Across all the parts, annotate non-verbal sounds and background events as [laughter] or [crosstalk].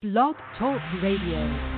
Blog Talk Radio.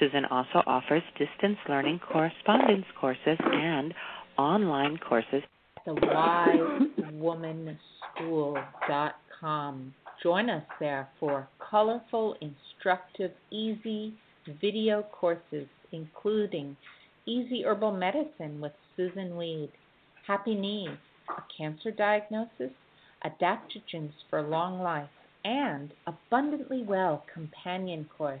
Susun also offers distance learning correspondence courses and online courses. The wisewomanschool.com. Join us there for colorful, instructive, easy video courses, including Easy Herbal Medicine with Susun Weed, Happy Knees, a cancer diagnosis, adaptogens for long life, and Abundantly Well companion course.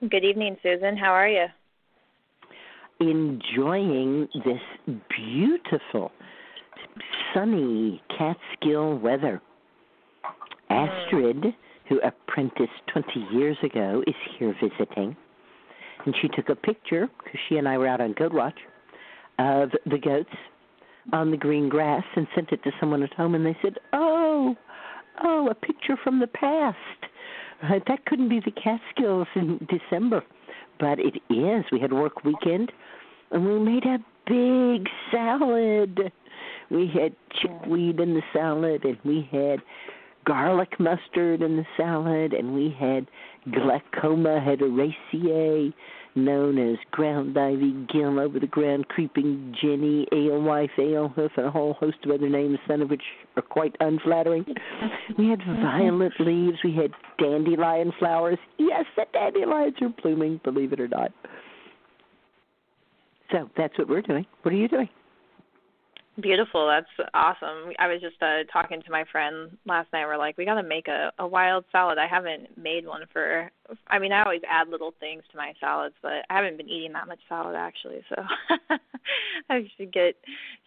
Good evening, Susun. How are you? Enjoying this beautiful, sunny Catskill weather. Mm-hmm. Astrid, who apprenticed 20 years ago, is here visiting. And she took a picture, because she and I were out on goat watch, of the goats on the green grass and sent it to someone at home. And they said, Oh, oh, a picture from the past. Uh, that couldn't be the Catskills in December, but it is. We had work weekend, and we made a big salad. We had chickweed in the salad, and we had garlic mustard in the salad, and we had Glechoma hederacea, known as ground ivy, gill over the ground, creeping jenny, alewife, alehoof, and a whole host of other names, some of which are quite unflattering. We had violet leaves. We had dandelion flowers. Yes, the dandelions are blooming, believe it or not. So that's what we're doing. What are you doing? Beautiful. That's awesome. I was just uh talking to my friend last night. We're like, we got to make a a wild salad. I haven't made one for. I mean, I always add little things to my salads, but I haven't been eating that much salad actually. So [laughs] I should get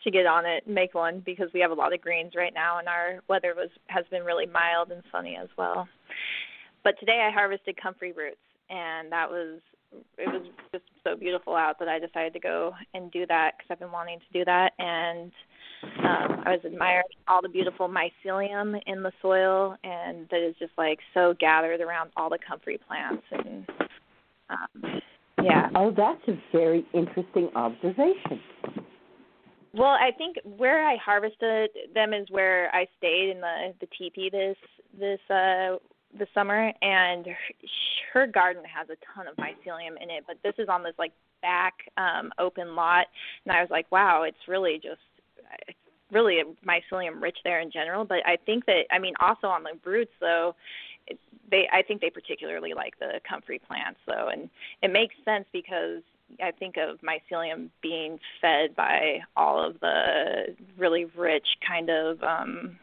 should get on it and make one because we have a lot of greens right now, and our weather was has been really mild and sunny as well. But today I harvested comfrey roots, and that was it was just so beautiful out that I decided to go and do that because I've been wanting to do that. And um, I was admiring all the beautiful mycelium in the soil, and that is just like so gathered around all the comfrey plants. And um, yeah. Oh, that's a very interesting observation. Well, I think where I harvested them is where I stayed in the the teepee this this uh the summer, and her, her garden has a ton of mycelium in it. But this is on this like back um, open lot, and I was like, wow, it's really just it's really mycelium rich there in general. But I think that I mean also on the roots though. It, they I think they particularly like the comfrey plants though and it makes sense because I think of mycelium being fed by all of the really rich kind of um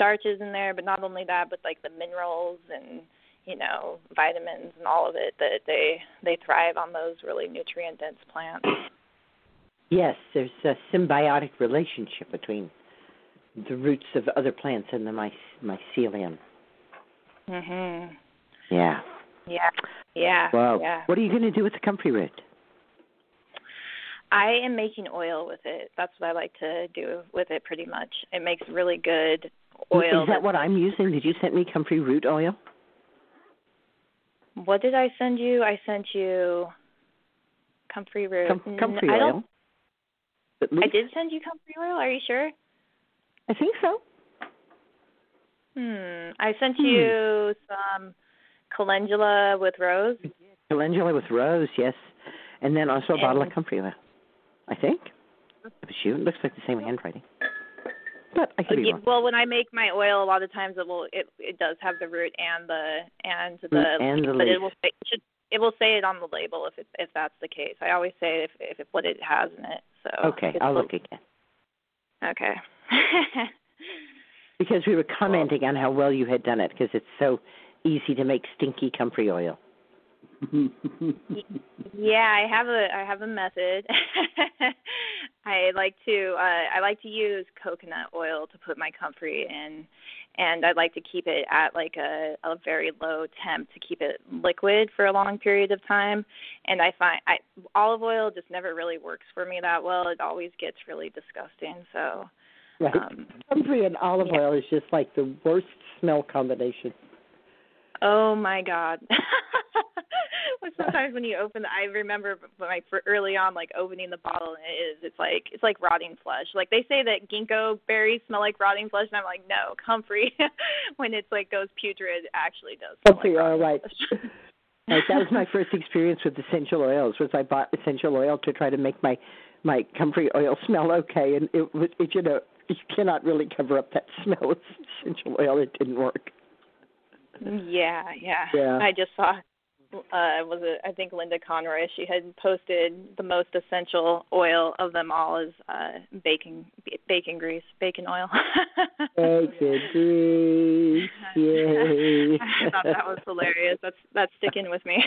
starches in there, but not only that, but like the minerals and you know vitamins and all of it that they they thrive on those really nutrient dense plants. Yes, there's a symbiotic relationship between the roots of other plants and the my, mycelium. Mhm. Yeah. Yeah. Yeah. Wow. Yeah. What are you going to do with the comfrey root? I am making oil with it. That's what I like to do with it pretty much. It makes really good oil. Is that what I'm using? Did you send me comfrey root oil? What did I send you? I sent you comfrey root. Com- comfrey I oil. I did send you comfrey oil. Are you sure? I think so. Hmm. I sent Hmm. you some calendula with rose. Calendula with rose, yes. And then also a bottle of And- comfrey oil. I think. It was you. It looks like the same handwriting. But I could be wrong. well, when I make my oil, a lot of times it will it it does have the root and the and the and the but leaf. it will say it should it will say it on the label if it, if that's the case. I always say if if it, what it has in it. So Okay, I'll look again. Okay. Because we were [laughs] commenting on how well you had done it because it's so easy to make stinky comfrey oil. Yeah, I have a I have a method. [laughs] I like to uh I like to use coconut oil to put my comfrey in and I'd like to keep it at like a a very low temp to keep it liquid for a long period of time. And I find I olive oil just never really works for me that well. It always gets really disgusting. So Right. um comfrey and olive yeah. oil is just like the worst smell combination. Oh my god. [laughs] Well, Sometimes when you open, the, I remember like for early on, like opening the bottle, and it is, it's like it's like rotting flesh. Like they say that ginkgo berries smell like rotting flesh, and I'm like, no, [laughs] comfrey, [laughs] when it's like goes putrid, actually does. Smell Comfrey like rotting flesh. [laughs] Right, that was my first experience with essential oils. Was I bought essential oil to try to make my my comfrey oil smell okay, and it was it, you know you cannot really cover up that smell with essential oil. It didn't work. yeah, yeah. Yeah. I just saw. Uh, was it? I think Linda Conroy. She had posted the most essential oil of them all is uh, bacon bacon grease, bacon oil. [laughs] Bacon grease, [laughs] yay! [laughs] I thought that was hilarious. That's that's sticking with me.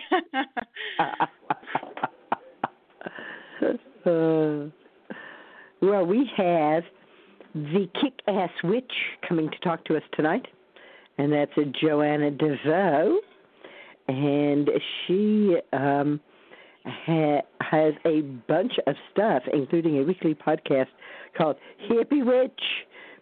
Uh, well, we have the kick-ass witch coming to talk to us tonight, and that's a Joanna DeVoe, and she um, ha- has a bunch of stuff, including a weekly podcast called Hippie Witch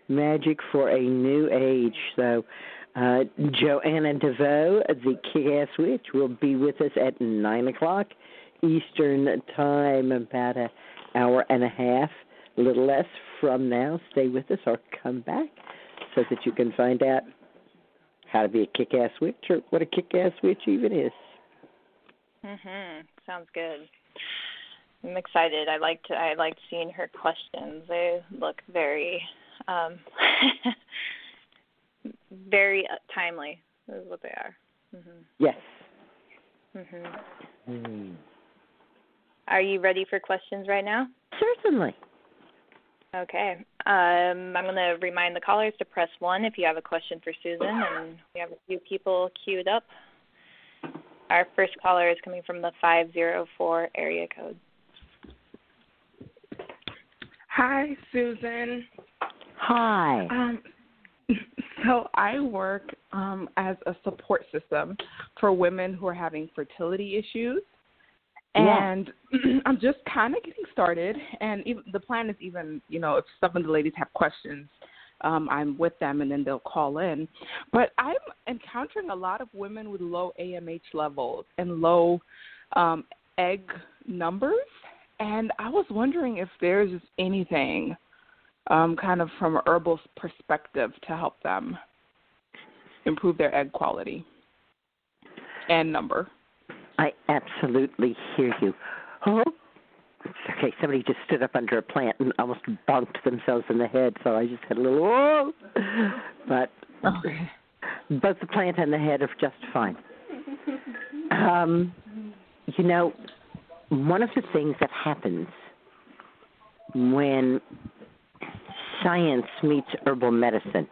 Magick for a New Age. So. Uh, Joanna DeVoe, the kick-ass witch, will be with us at nine o'clock Eastern time, about a hour and a half, a little less from now. Stay with us or come back so that you can find out how to be a kick-ass witch or what a kick-ass witch even is. mhm. Sounds good. I'm excited. I liked I liked seeing her questions. They look very um [laughs] very uh, timely. Is what they are. Mhm. Yes. Mhm. Hmm. Are you ready for questions right now? Certainly. Okay. Um, I'm going to remind the callers to press 1 if you have a question for Susun, and we have a few people queued up. Our first caller is coming from the 504 area code. Hi, Susun. Hi. Um, so I work um, as a support system for women who are having fertility issues, Yeah. and [clears throat] I'm just kind of getting started. And even, the plan is even, you know, if some of the ladies have questions, um, I'm with them, and then they'll call in. But I'm encountering a lot of women with low AMH levels and low um, egg numbers, and I was wondering if there's anything um, kind of from a herbal perspective to help them improve their egg quality and number. I absolutely hear you. Oh, okay. Somebody just stood up under a plant and almost bonked themselves in the head, so I just had a little whoa. But Okay. both the plant and the head are just fine. Um, you know, one of the things that happens when science meets herbal medicine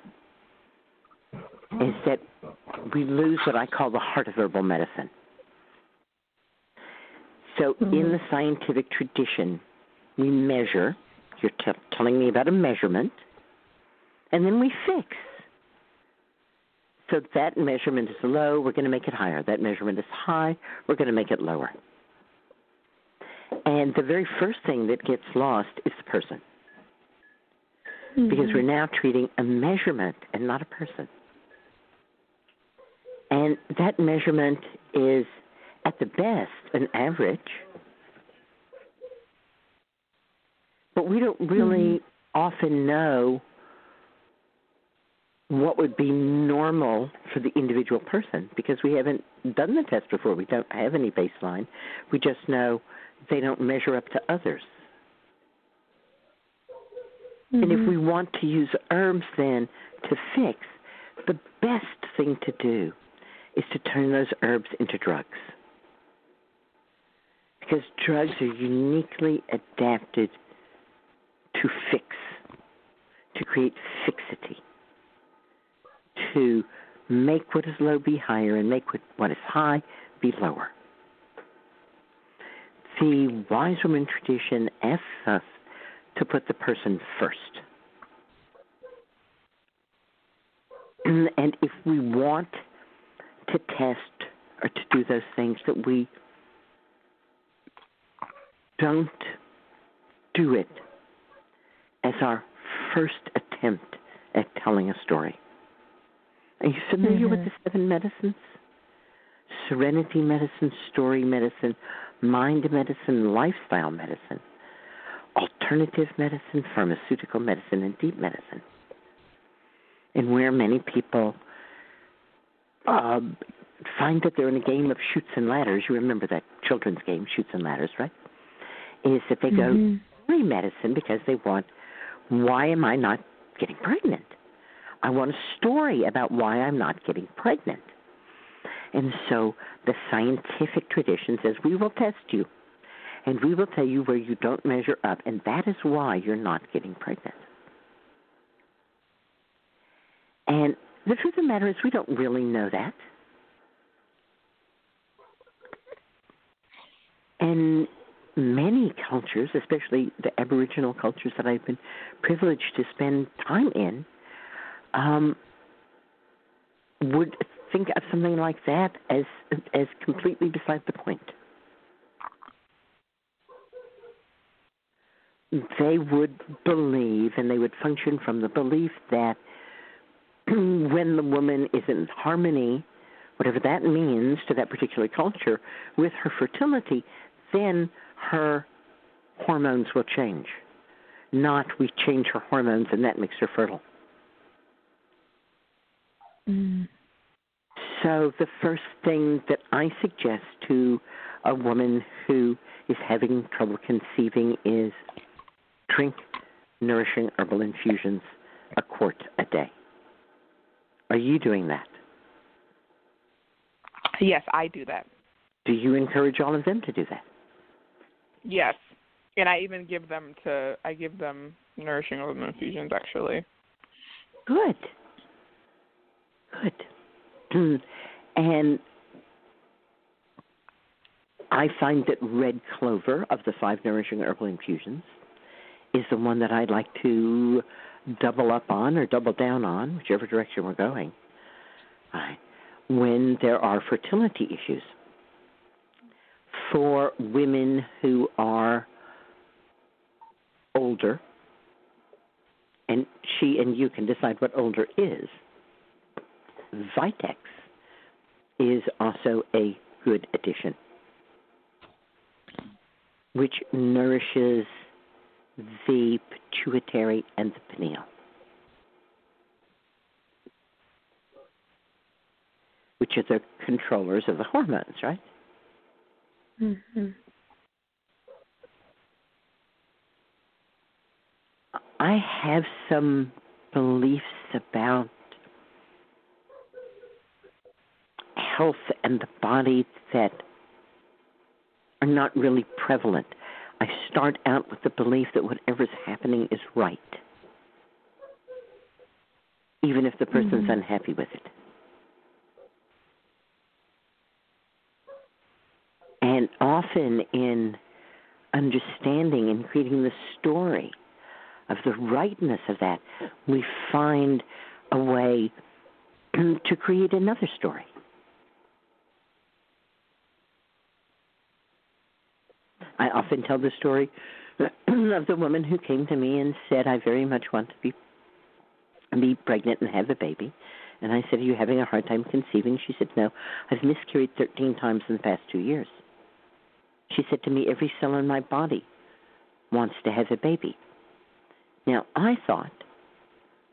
is that we lose what I call the heart of herbal medicine. So, in mm-hmm. the scientific tradition, we measure. You're t- telling me about a measurement, and then we fix. So that measurement is low, we're going to make it higher. That measurement is high, we're going to make it lower. And the very first thing that gets lost is the person. Because mm-hmm. we're now treating a measurement and not a person. And that measurement is, at the best, an average. But we don't really mm-hmm. often know what would be normal for the individual person because we haven't done the test before. We don't have any baseline. We just know they don't measure up to others. And if mm-hmm. we want to use herbs then to fix, the best thing to do is to turn those herbs into drugs. Because drugs are uniquely adapted to fix, to create fixity, to make what is low be higher and make what, what is high be lower. The wise woman tradition asks us to put the person first. And and if we want to test or to do those things that we don't do it as our first attempt at telling a story. Are you familiar with the seven medicines? Serenity medicine, story medicine, mind medicine, lifestyle medicine, alternative medicine, pharmaceutical medicine, and deep medicine. And where many people um, find that they're in a game of Chutes and Ladders, you remember that children's game, Chutes and Ladders, right? Is that they go mm-hmm. story medicine because they want, why am I not getting pregnant? I want a story about why I'm not getting pregnant. And so the scientific tradition says we will test you and we will tell you where you don't measure up, and that is why you're not getting pregnant. And the truth of the matter is, we don't really know that. And many cultures, especially the Aboriginal cultures that I've been privileged to spend time in, um, would think of something like that as as completely beside the point. They would believe, and they would function from the belief that [clears throat] when the woman is in harmony, whatever that means to that particular culture, with her fertility, then her hormones will change. Not we change her hormones and that makes her fertile. Mm. So, the first thing that I suggest to a woman who is having trouble conceiving is drink nourishing herbal infusions a quart a day. Are you doing that? Yes, I do that. Do you encourage all of them to do that? Yes. and I even give them to I give them nourishing herbal infusions actually. Good. Good. [clears throat] and I find that red clover of the five nourishing herbal infusions is the one that I'd like to double up on or double down on, whichever direction we're going, right, when there are fertility issues. For women who are older, and she and you can decide what older is, Vitex is also a good addition, which nourishes the pituitary and the pineal. Which are the controllers of the hormones, right? Mm-hmm. I have some beliefs about health and the body that are not really prevalent. I start out with the belief that whatever's happening is right, even if the person's Mm-hmm. unhappy with it. And often in understanding and creating the story of the rightness of that, we find a way [clears throat] to create another story. I often tell the story [clears throat] of the woman who came to me and said, "I very much want to be be pregnant and have a baby." And I said, "Are you having a hard time conceiving?" She said, "No, I've miscarried 13 times in the past 2 years." She said to me, "Every cell in my body wants to have a baby." Now, I thought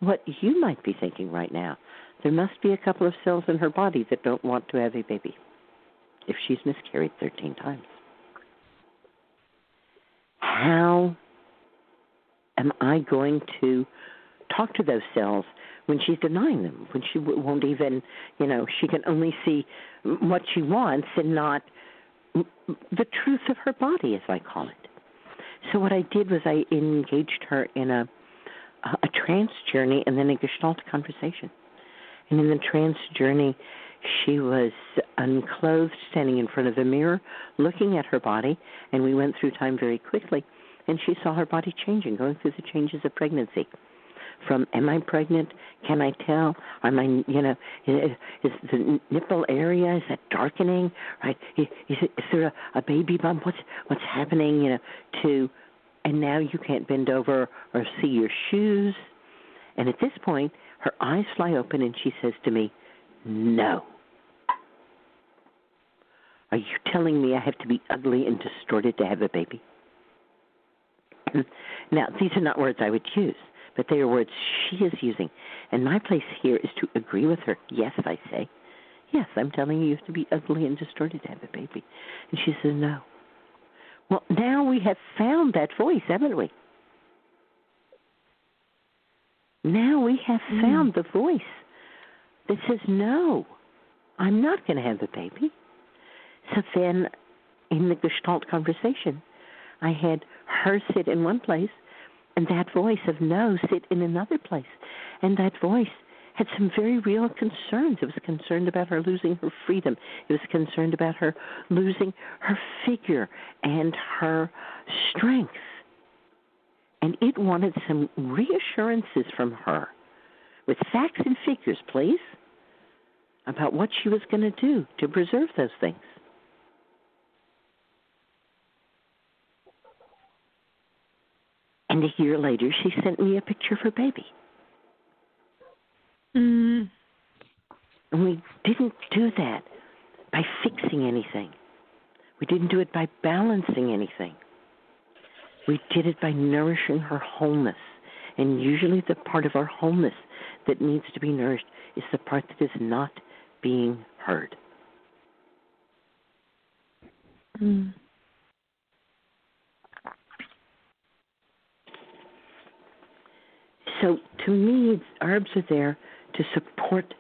what you might be thinking right now, there must be a couple of cells in her body that don't want to have a baby if she's miscarried 13 times how am I going to talk to those cells when she's denying them, when she won't even, you know, she can only see what she wants and not the truth of her body, as I call it. So what I did was I engaged her in a a trance journey and then a Gestalt conversation. And in the trance journey, she was unclothed, standing in front of a mirror, looking at her body, and we went through time very quickly. And she saw her body changing, going through the changes of pregnancy. From am I pregnant? Can I tell? Am I, you know, is, the nipple area is that darkening? Right? Is, is there a, a baby bump? What's what's happening? You know, to and now you can't bend over or see your shoes. And at this point, her eyes fly open and she says to me, No. Are you telling me I have to be ugly and distorted to have a baby? [clears throat] now, these are not words I would use, but they are words she is using. And my place here is to agree with her. Yes, I say. Yes, I'm telling you you have to be ugly and distorted to have a baby. And she says, No. Well, now we have found that voice, haven't we? Now we have hmm. found the voice that says, No, I'm not going to have a baby. So then, in the Gestalt conversation, I had her sit in one place and that voice of no sit in another place. And that voice had some very real concerns. It was concerned about her losing her freedom. It was concerned about her losing her figure and her strength. And it wanted some reassurances from her with facts and figures, please, about what she was going to do to preserve those things. And a year later, she sent me a picture of her baby. Mm. And we didn't do that by fixing anything. We didn't do it by balancing anything. We did it by nourishing her wholeness. And usually, the part of our wholeness that needs to be nourished is the part that is not being heard. Mm. So, to me, herbs are there to support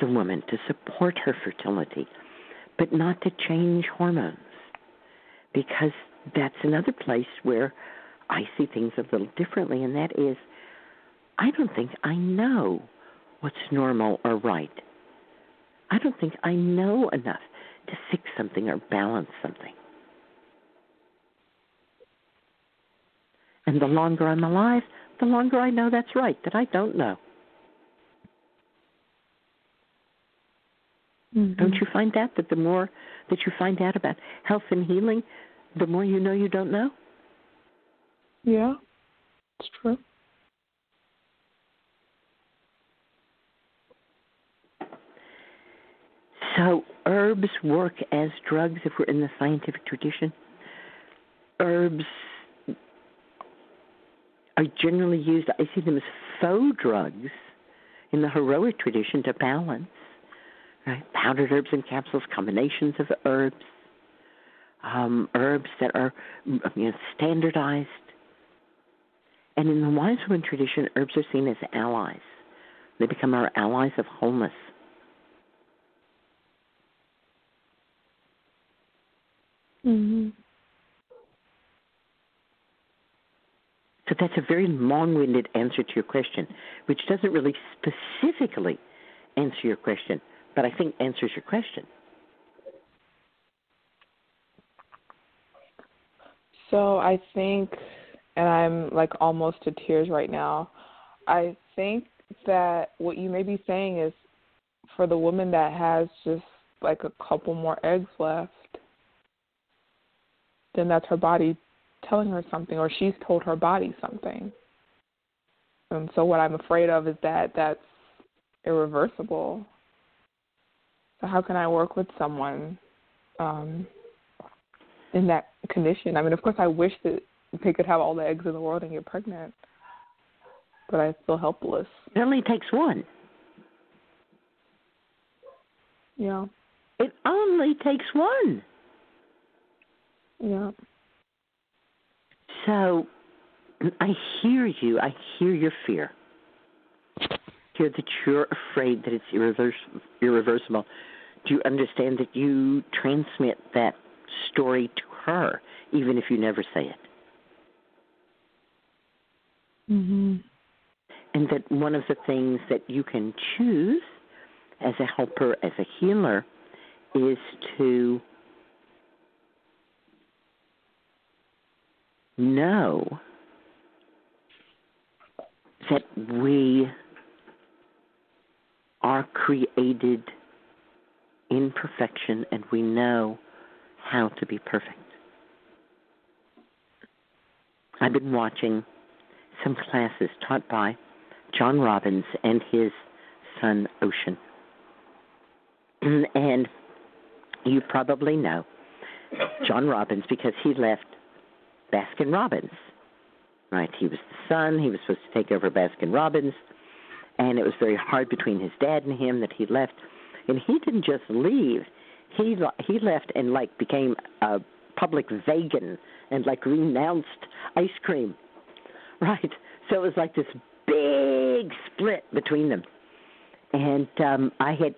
the woman, to support her fertility, but not to change hormones. Because that's another place where I see things a little differently, and that is I don't think I know what's normal or right. I don't think I know enough to fix something or balance something. And the longer I'm alive, the longer I know that's right, that I don't know. Mm-hmm. Don't you find that that the more that you find out about health and healing, the more you know you don't know? Yeah, it's true. So herbs work as drugs if we're in the scientific tradition. Herbs are generally used, I see them as faux drugs in the heroic tradition to balance. Right? Powdered herbs and capsules, combinations of herbs, um, herbs that are you know, standardized. And in the wise woman tradition, herbs are seen as allies. They become our allies of wholeness. Mm-hmm. So that's a very long winded answer to your question, which doesn't really specifically answer your question, but I think answers your question. So I think, and I'm like almost to tears right now. I think that what you may be saying is for the woman that has just like a couple more eggs left, then that's her body telling her something, or she's told her body something. And so what I'm afraid of is that that's irreversible. So how can I work with someone um, in that condition? I mean, of course, I wish that they could have all the eggs in the world and get pregnant, but I feel helpless. It only takes one. Yeah, It only takes one. yeah. So I hear you. I hear your fear. Hear that you're afraid that it's irrevers- irreversible. Do you understand that you transmit that story to her, even if you never say it? Mm-hmm. And that one of the things that you can choose as a helper, as a healer, is to know that we are created in perfection and we know how to be perfect. I've been watching some classes taught by John Robbins and his son Ocean. [clears throat] and you probably know John Robbins because he left Baskin Robbins. Right? He was the son, he was supposed to take over Baskin Robbins, and it was very hard between his dad and him that he left. And he didn't just leave. He he left and like became a public vegan and like renounced ice cream. Right? So it was like this big split between them. And um I had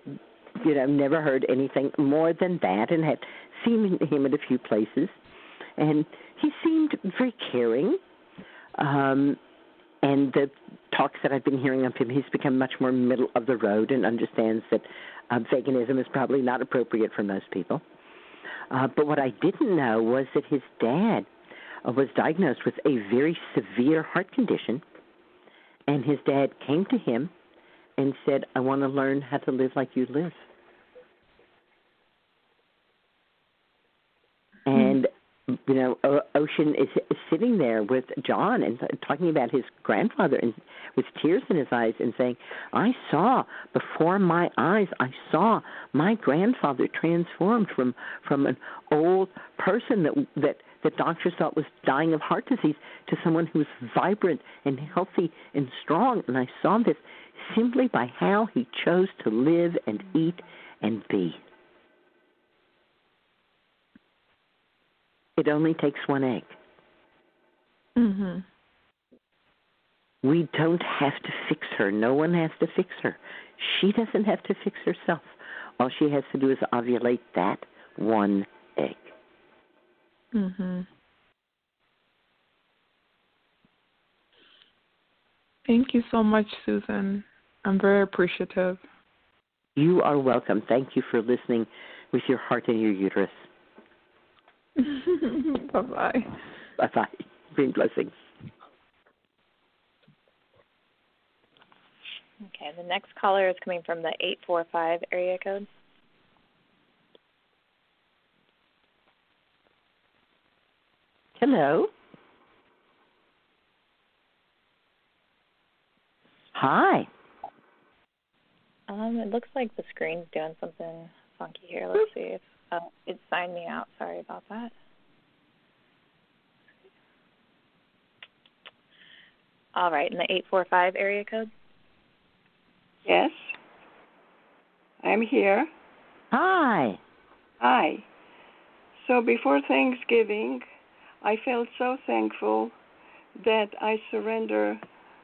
you know never heard anything more than that and had seen him at a few places and he seemed very caring. Um, and the talks that I've been hearing of him, he's become much more middle of the road and understands that uh, veganism is probably not appropriate for most people. Uh, but what I didn't know was that his dad uh, was diagnosed with a very severe heart condition, and his dad came to him and said, "I want to learn how to live like you live." And you know, o- Ocean is sitting there with John and talking about his grandfather and with tears in his eyes and saying, "I saw before my eyes, I saw my grandfather transformed from from an old person that that the doctors thought was dying of heart disease to someone who was vibrant and healthy and strong. And I saw this simply by how he chose to live and eat and be." It only takes one egg. Mhm. We don't have to fix her. No one has to fix her. She doesn't have to fix herself. All she has to do is ovulate that one egg. Mhm. Thank you so much, Susun. I'm very appreciative. You are welcome. Thank you for listening with your heart and your uterus. [laughs] bye bye. Bye bye. Green blessings. Okay, the next caller is coming from the 845 area code. Hello. Hi. Um, it looks like the screen's doing something funky here. Let's see if uh, it signed me out. Sorry about that. All right, in the 845 area code. Yes. I'm here. Hi. Hi. So before Thanksgiving, I felt so thankful that I surrender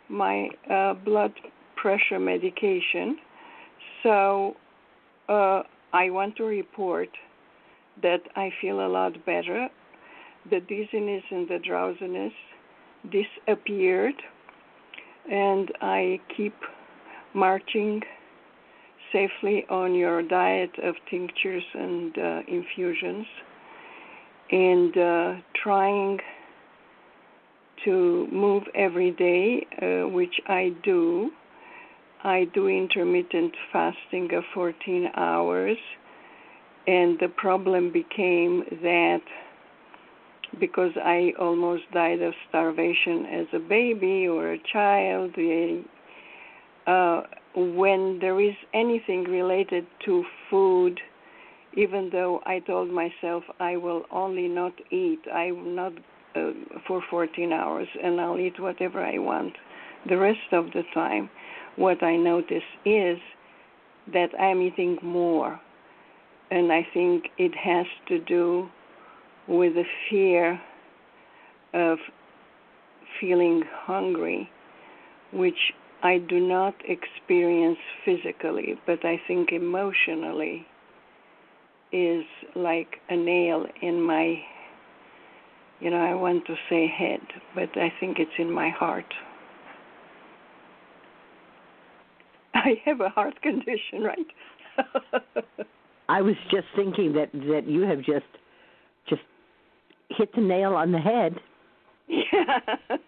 my uh, blood pressure medication. So uh, I want to report that I feel a lot better. The dizziness and the drowsiness disappeared, and I keep marching safely on your diet of tinctures and uh, infusions and uh, trying to move every day, uh, which I do. I do intermittent fasting of 14 hours, and the problem became that because I almost died of starvation as a baby or a child, uh, when there is anything related to food, even though I told myself I will only not eat, I will not uh, for 14 hours, and I'll eat whatever I want the rest of the time. What I notice is that I'm eating more, and I think it has to do with the fear of feeling hungry, which I do not experience physically, but I think emotionally is like a nail in my, you know, I want to say head, but I think it's in my heart. [laughs] I have a heart [laughs] condition, right? [laughs] I was just thinking that that you have just just hit the nail on the head. Yeah. [laughs]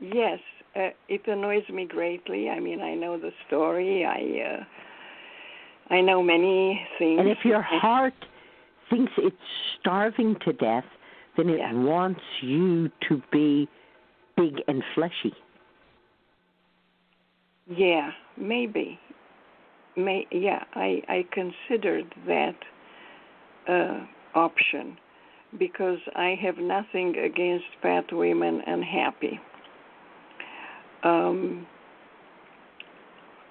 yes, uh, it annoys me greatly. I mean, I know the story. I uh, I know many things. And if your heart thinks it's starving to death, then it Yeah. wants you to be big and fleshy. Yeah, maybe. May yeah, I I considered that uh, option because I have nothing against fat women and happy. Um,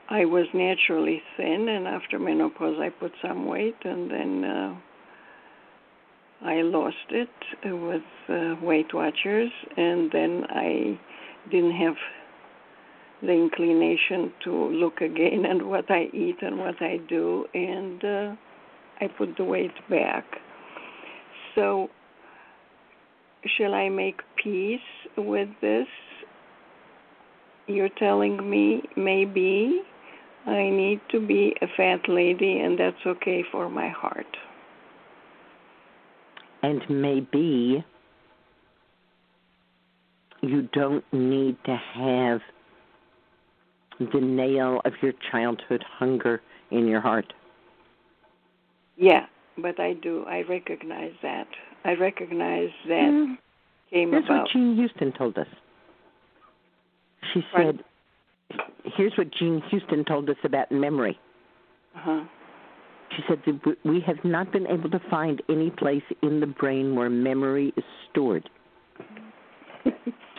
I was naturally thin, and after menopause, I put some weight, and then uh, I lost it with uh, Weight Watchers, and then I didn't have the inclination to look again at what I eat and what I do, and uh, I put the weight back. So, shall I make peace with this? You're telling me maybe I need to be a fat lady, and that's okay for my heart. And maybe you don't need to have the nail of your childhood hunger in your heart. Yeah, but I do. I recognize that. I recognize that Mm. came Here's about. what Jean Houston told us. She said, here's what Jean Houston told us about memory. Uh-huh. She said that we have not been able to find any place in the brain where memory is stored.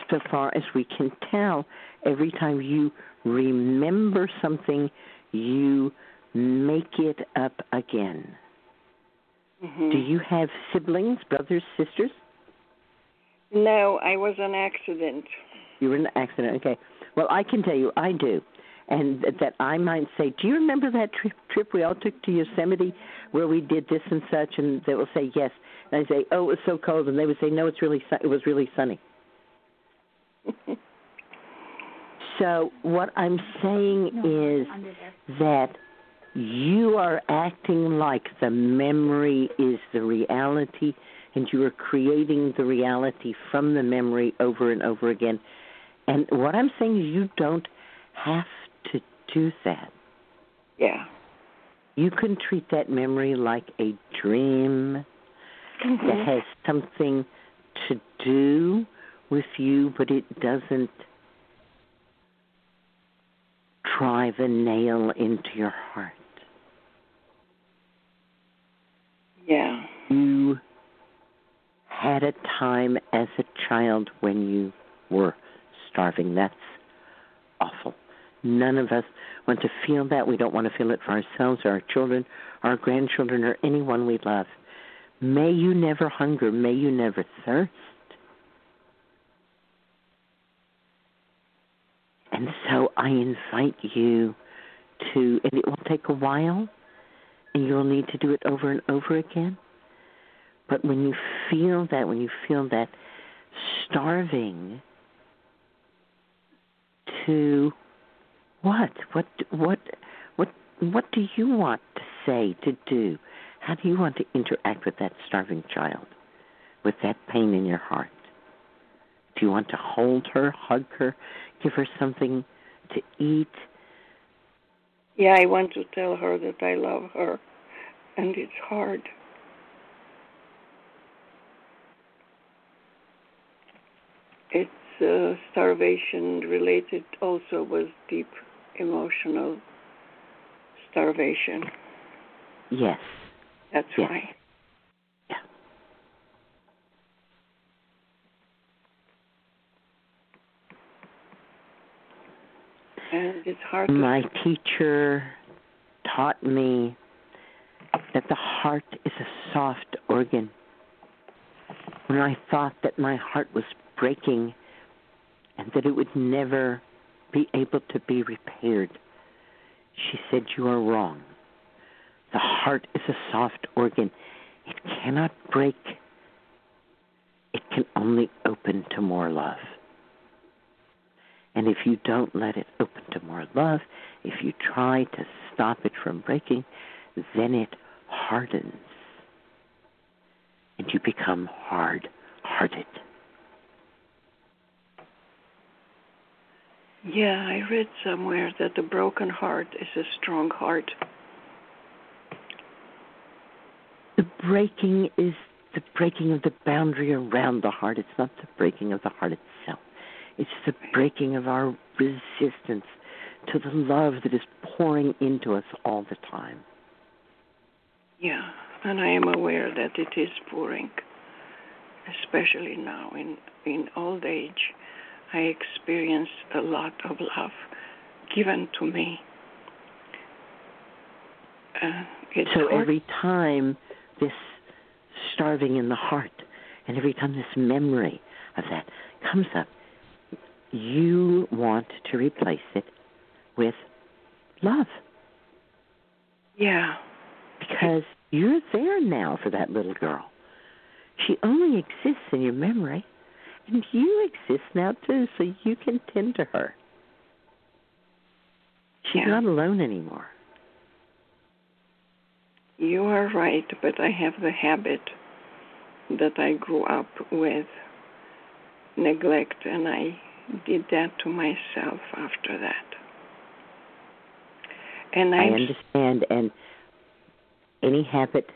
so far as we can tell, every time you remember something, you make it up again. Mhm. Do you have siblings, brothers, sisters? No, I was an accident. You were an accident. Okay. Well, I can tell you, I do. And th- that I might say, do you remember that trip, trip we all took to Yosemite where we did this and such? And they will say yes. And I say, oh, it was so cold. And they would say, no, it's really sun- it was really sunny. [laughs] so what I'm saying is that you are acting like the memory is the reality and you are creating the reality from the memory over and over again. And what I'm saying is you don't have to do that. Yeah. You can treat that memory like a dream that has something to do with you, but it doesn't drive a nail into your heart. Yeah. You had a time as a child when you were starving. That's awful. None of us want to feel that. We don't want to feel it for ourselves or our children, our grandchildren, or anyone we love. May you never hunger. May you never thirst. And so I invite you to, and it will take a while, and you'll need to do it over and over again. But when you feel that, when you feel that starving to what? What what what what do you want to say, to do? How do you want to interact with that starving child? With that pain in your heart? Do you want to hold her, hug her, give her something to eat? Yeah, I want to tell her that I love her, and it's hard. It's uh, starvation related also with deep emotional starvation. Yes. That's Yes. why. And it's hard My teacher taught me that the heart is a soft organ. When I thought that my heart was breaking and that it would never be able to be repaired, she said, You are wrong. The heart is a soft organ. It cannot break, it can only open to more love. And if you don't let it open to more love, if you try to stop it from breaking, then it hardens. And you become hard hearted. Yeah, I read somewhere that the broken heart is a strong heart. The breaking is the breaking of the boundary around the heart. It's not the breaking of the heart itself. It's the breaking of our resistance to the love that is pouring into us all the time. Yeah, and I am aware that it is pouring, especially now in in old age. I experience a lot of love given to me. Uh, it's so hard. every time this starving in the heart, and every time this memory of that comes up, you want to replace it with love yeah, because you're there now for that little girl. She only exists in your memory, and you exist now too, so you can tend to her. She's Yeah. not alone anymore. you are right, but I have the habit that I grew up with neglect, and I did that to myself after that. And I I'm understand, and any habit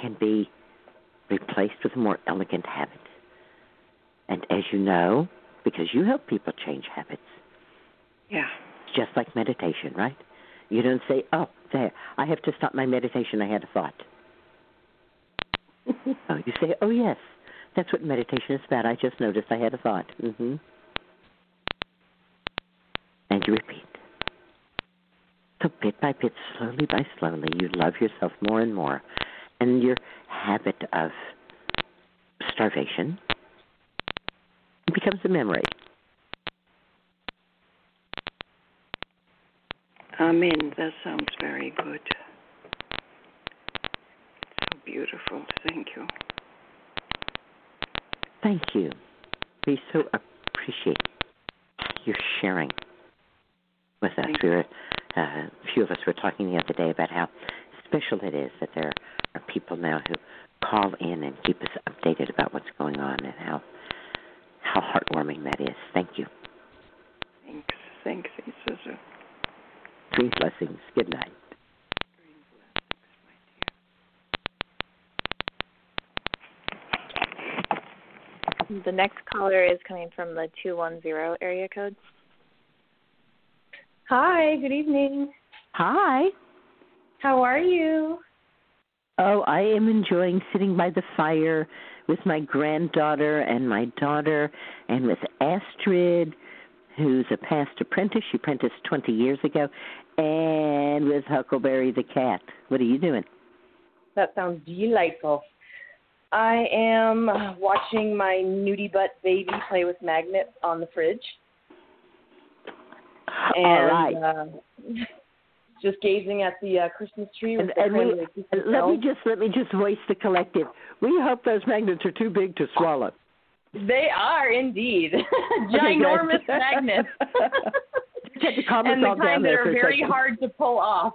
can be replaced with a more elegant habit. And as you know, because you help people change habits, yeah, just like meditation, right? You don't say, "Oh, there, I have to stop my meditation. I had a thought." [laughs] oh, you say, "Oh, yes, that's what meditation is about. I just noticed I had a thought." hmm And you repeat. So bit by bit, slowly by slowly, you love yourself more and more, and your habit of starvation becomes a memory. Amen. That sounds very good. So beautiful. Thank you. Thank you. We so appreciate your sharing with us. We were, uh, a few of us were talking the other day about how special it is that there are people now who call in and keep us updated about what's going on and how how heartwarming that is. Thank you. Thanks. Thanks, Suzu. Dream blessings. Good night. The next caller is coming from the 210 area code. Hi, good evening. Hi. How are you? Oh, I am enjoying sitting by the fire with my granddaughter and my daughter and with Astrid, who's a past apprentice. She apprenticed 20 years ago, and with Huckleberry the cat. What are you doing? That sounds delightful. I am watching my nudie butt baby play with magnets on the fridge. And All right. uh, [laughs] just gazing at the uh, Christmas tree with And, the and we, cranberry Christmas and let me just let me just voice the collective. We hope those magnets are too big to swallow. They are indeed [laughs] [laughs] ginormous magnets. Just had to calm and the kind that are very hard to pull off.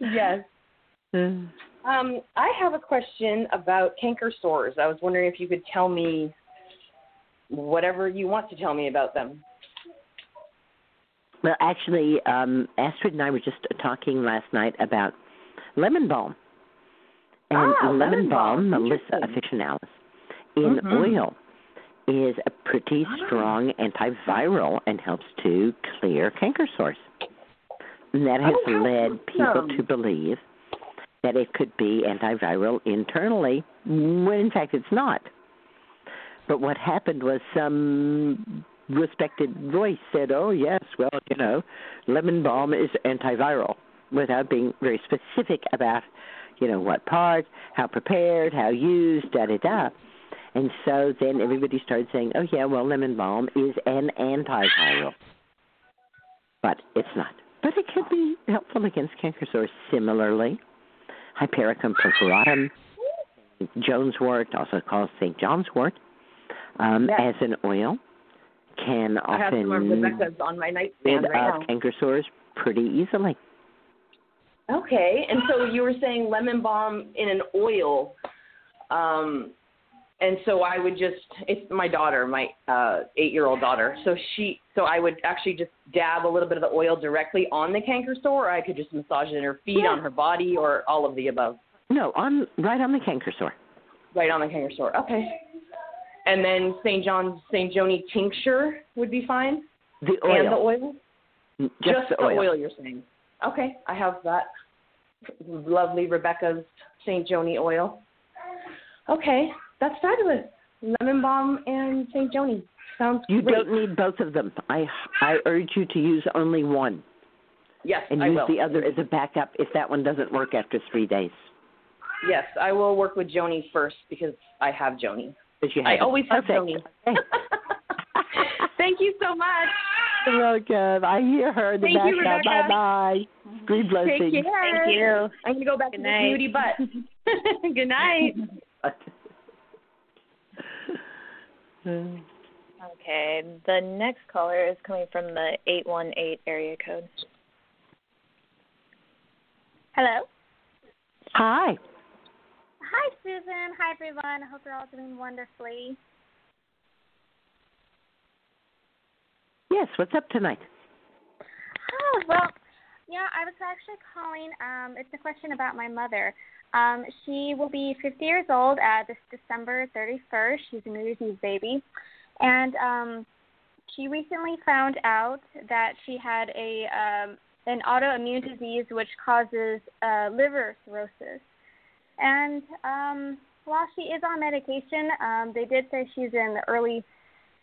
yes. [sighs] Um, I have a question about canker sores. I was wondering if you could tell me whatever you want to tell me about them. Well, actually, um, Astrid and I were just talking last night about lemon balm. And Ah, lemon, balm. balm, Melissa officinalis, in Mhm. oil is a pretty Ah. strong antiviral and helps to clear canker sores. And that has Oh, led people to believe that it could be antiviral internally, when in fact it's not. But what happened was some respected voice said, "Oh yes, well you know, lemon balm is antiviral," without being very specific about, you know, what part, how prepared, how used, da da da. And so then everybody started saying, "Oh yeah, well lemon balm is an antiviral," but it's not. But it can be helpful against canker sores. Similarly, Hypericum perforatum, Joan's wort, also called St. John's wort, um, Yes. as an oil, can I have often Rebecca's on my nightstand rid right of now. canker sores pretty easily. Okay, and so you were saying lemon balm in an oil, um, and so I would just it's my daughter, my uh, eight-year-old daughter. So she, so I would actually just dab a little bit of the oil directly on the canker sore, or I could just massage it in her feet, Yeah. on her body, or all of the above, No, on right on the canker sore. right on the canker sore. Okay, and then St. John's St. Joni tincture would be fine, The oil. and the oil, oil. just, the oil. you're saying. Okay, I have that. Lovely Rebecca's St. Joni oil. Okay, that's fabulous. Lemon balm and St. Joni. Sounds You great. don't need both of them. I I urge you to use only one yes, and I use will. the other as a backup if that one doesn't work after three days. Yes, I will work with Joni first because I have Joni. Because you I have it. always have Perfect. Joni. [laughs] Okay. [laughs] Thank you so much. You're welcome. I hear her in the Thank you, background. Rebecca. Bye bye. Green blessings. Take care. Thank you. I'm gonna go back Good to night. this nudie butt. [laughs] Good night. Okay, the next caller is coming from the 818 area code. Hello. Hi. Hi, Susun. Hi, everyone. I hope you're all doing wonderfully. Yes, what's up tonight? Oh, well, yeah, I was actually calling. Um, it's a question about my mother. Um, she will be 50 years old uh, this December 31st. She's a New Year's Eve baby. And um, she recently found out that she had a um, an autoimmune disease which causes uh, liver cirrhosis. And um, while she is on medication, um, they did say she's in the early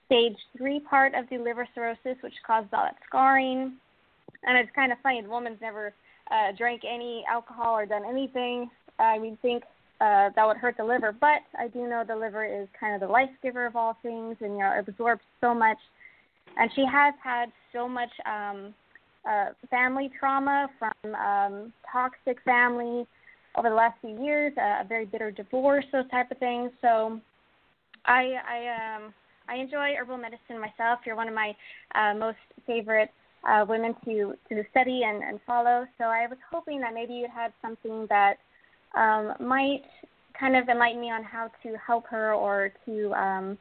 stage three part of the liver cirrhosis, which causes all that scarring. And it's kind of funny, the woman's never uh, drank any alcohol or done anything. I would think uh, that would hurt the liver, but I do know the liver is kind of the life giver of all things, and you know absorbs so much. And she has had so much um, uh, family trauma from um, toxic family over the last few years, uh, a very bitter divorce, those type of things. So I I um I enjoy herbal medicine myself. You're one of my uh, most favorite uh, women to to study and, and follow. So I was hoping that maybe you had something that um, might kind of enlighten me on how to help her or to um,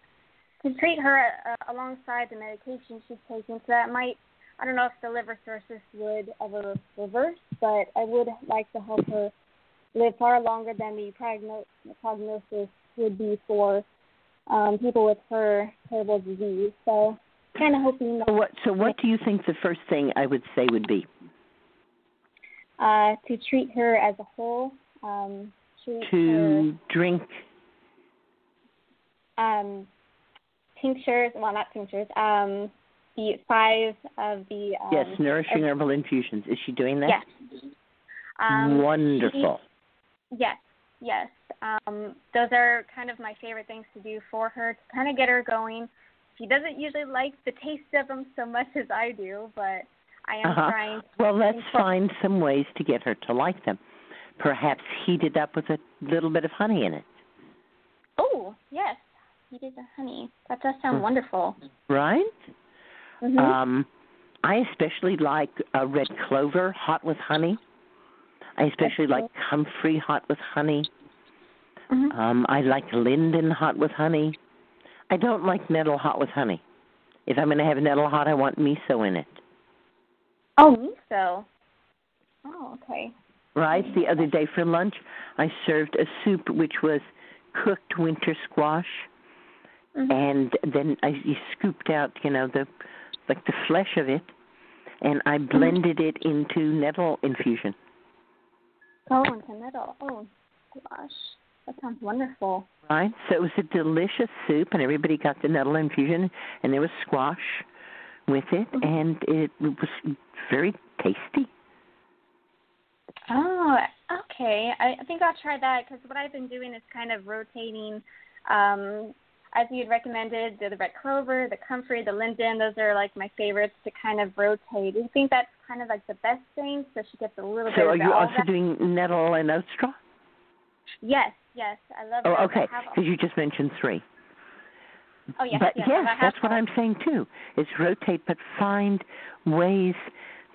to treat her uh, alongside the medication she's taking. So that might I don't know if the liver cirrhosis would ever reverse, but I would like to help her live far longer than the progno- prognosis would be for um, people with her terrible disease. So kind of hoping that So what? So what do you think the first thing I would say would be? uh, to treat her as a whole, um, To drink. um, tinctures. Well, not tinctures. Um, the five of the um, yes, nourishing herb- herbal infusions. Is she doing that? Yes. Um, Wonderful. Yes, yes. Um, those are kind of my favorite things to do for her to kind of get her going. She doesn't usually like the taste of them so much as I do, but I am Uh-huh. trying. To Well, let's find some ways to get her to like them. Perhaps heat it up with a little bit of honey in it, Oh, yes. The honey. That does sound Mm. wonderful. right? hmm Um, I especially like uh, red clover hot with honey. I especially like comfrey hot with honey. hmm Um, I like linden hot with honey. I don't like nettle hot with honey. If I'm going to have nettle hot, I want miso in it. Oh, miso. Oh, okay. Right? The other day for lunch, I served a soup which was cooked winter squash, Mhm. and then I scooped out, you know, the like the flesh of it, and I blended it into nettle infusion. Oh, into nettle. Oh, gosh. That sounds wonderful. Right? So it was a delicious soup, and everybody got the nettle infusion, and there was squash with it, Mhm. and it was very tasty. Oh, okay. I, I think I'll try that because what I've been doing is kind of rotating, um, as you had recommended, the, the red clover, the comfrey, the linden. Those are like my favorites to kind of rotate. Do you think that's kind of like the best thing so she gets a little So bit So are of you also that? doing nettle and oat straw? Yes, yes. I love it. Oh, those. okay. Because you just mentioned three. oh, yes, but yes. yes, that's what I'm saying too. Is rotate, but find ways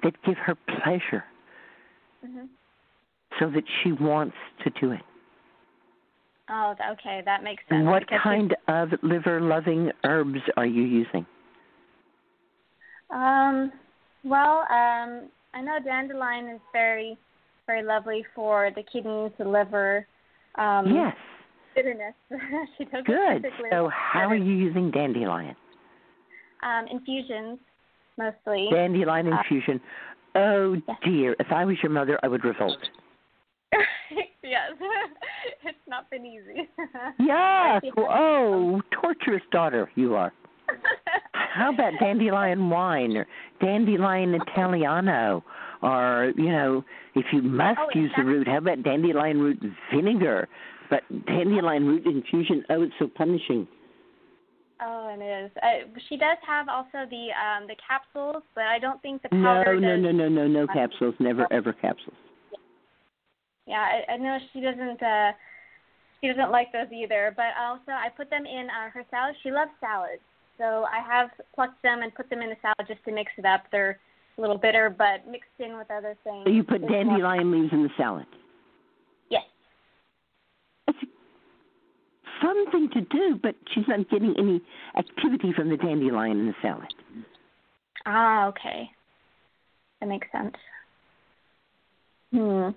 that give her pleasure, hmm so that she wants to do it. Oh, okay. That makes sense. What kind of liver-loving herbs are you using? Um, well, um, I know dandelion is very, very lovely for the kidneys, the liver. Um, yes. Bitterness. [laughs] she doesn't Good. So how are you using dandelion? Um, infusions, mostly. Dandelion Uh, infusion. Oh yes. dear, if I was your mother, I would revolt. [laughs] yes. [laughs] it's not been easy. [laughs] Has- Oh, torturous daughter you are. How about dandelion wine or dandelion Italiano? Or, you know, if you must Oh, use the root, how about dandelion root vinegar? But dandelion root infusion, oh, it's so punishing. Oh, it is. Uh, she does have also the um the capsules, but I don't think the No, powder no, does. no, no, no, no capsules. Never, ever capsules. Yeah, I, I know she doesn't. uh She doesn't like those either. But also, I put them in uh, her salad. She loves salads, so I have plucked them and put them in the salad just to mix it up. They're a little bitter, but mixed in with other things. So you put dandelion leaves in the salad. Yes. It's a fun thing to do, but she's not getting any activity from the dandelion in the salad. Ah, okay. That makes sense. Hmm.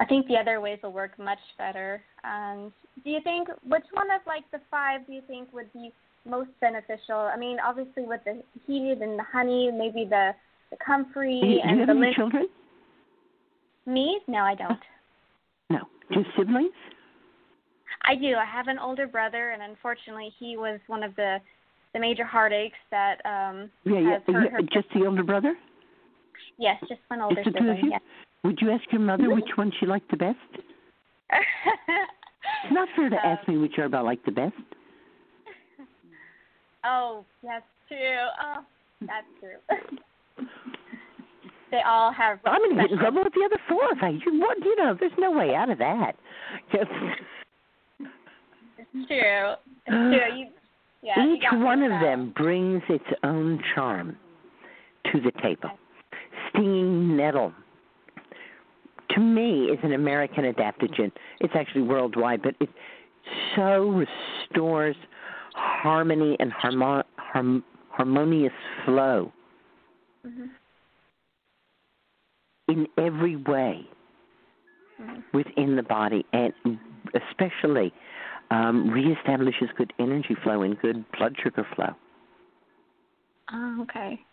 I think the other ways will work much better. And do you think which one of like the five do you think would be most beneficial? I mean, obviously with the heated and the honey, maybe the the comfrey Do you, do you and have the any children? Me? No, I don't. No. Have siblings? I do. I have an older brother, and unfortunately, he was one of the the major heartaches that um Yeah, yeah. hurt her. Just the older brother? Yes, just one older Just the two sibling. Yes. Would you ask your mother which one she liked the best? [laughs] It's not fair to Um, ask me which herb I like the best. [laughs] Oh, that's true. Oh, that's true. [laughs] they all have. I'm going to get in trouble with the other four if I. You, what, you know, there's no way out of that. It's true. It's true. You Yeah, Each one of that. them brings its own charm to the table. Stinging nettle, to me, is an American adaptogen. It's actually worldwide, but it so restores harmony and harmo- harm- harmonious flow Mhm. in every way Mhm. within the body, and especially um, reestablishes good energy flow and good blood sugar flow. Oh, okay.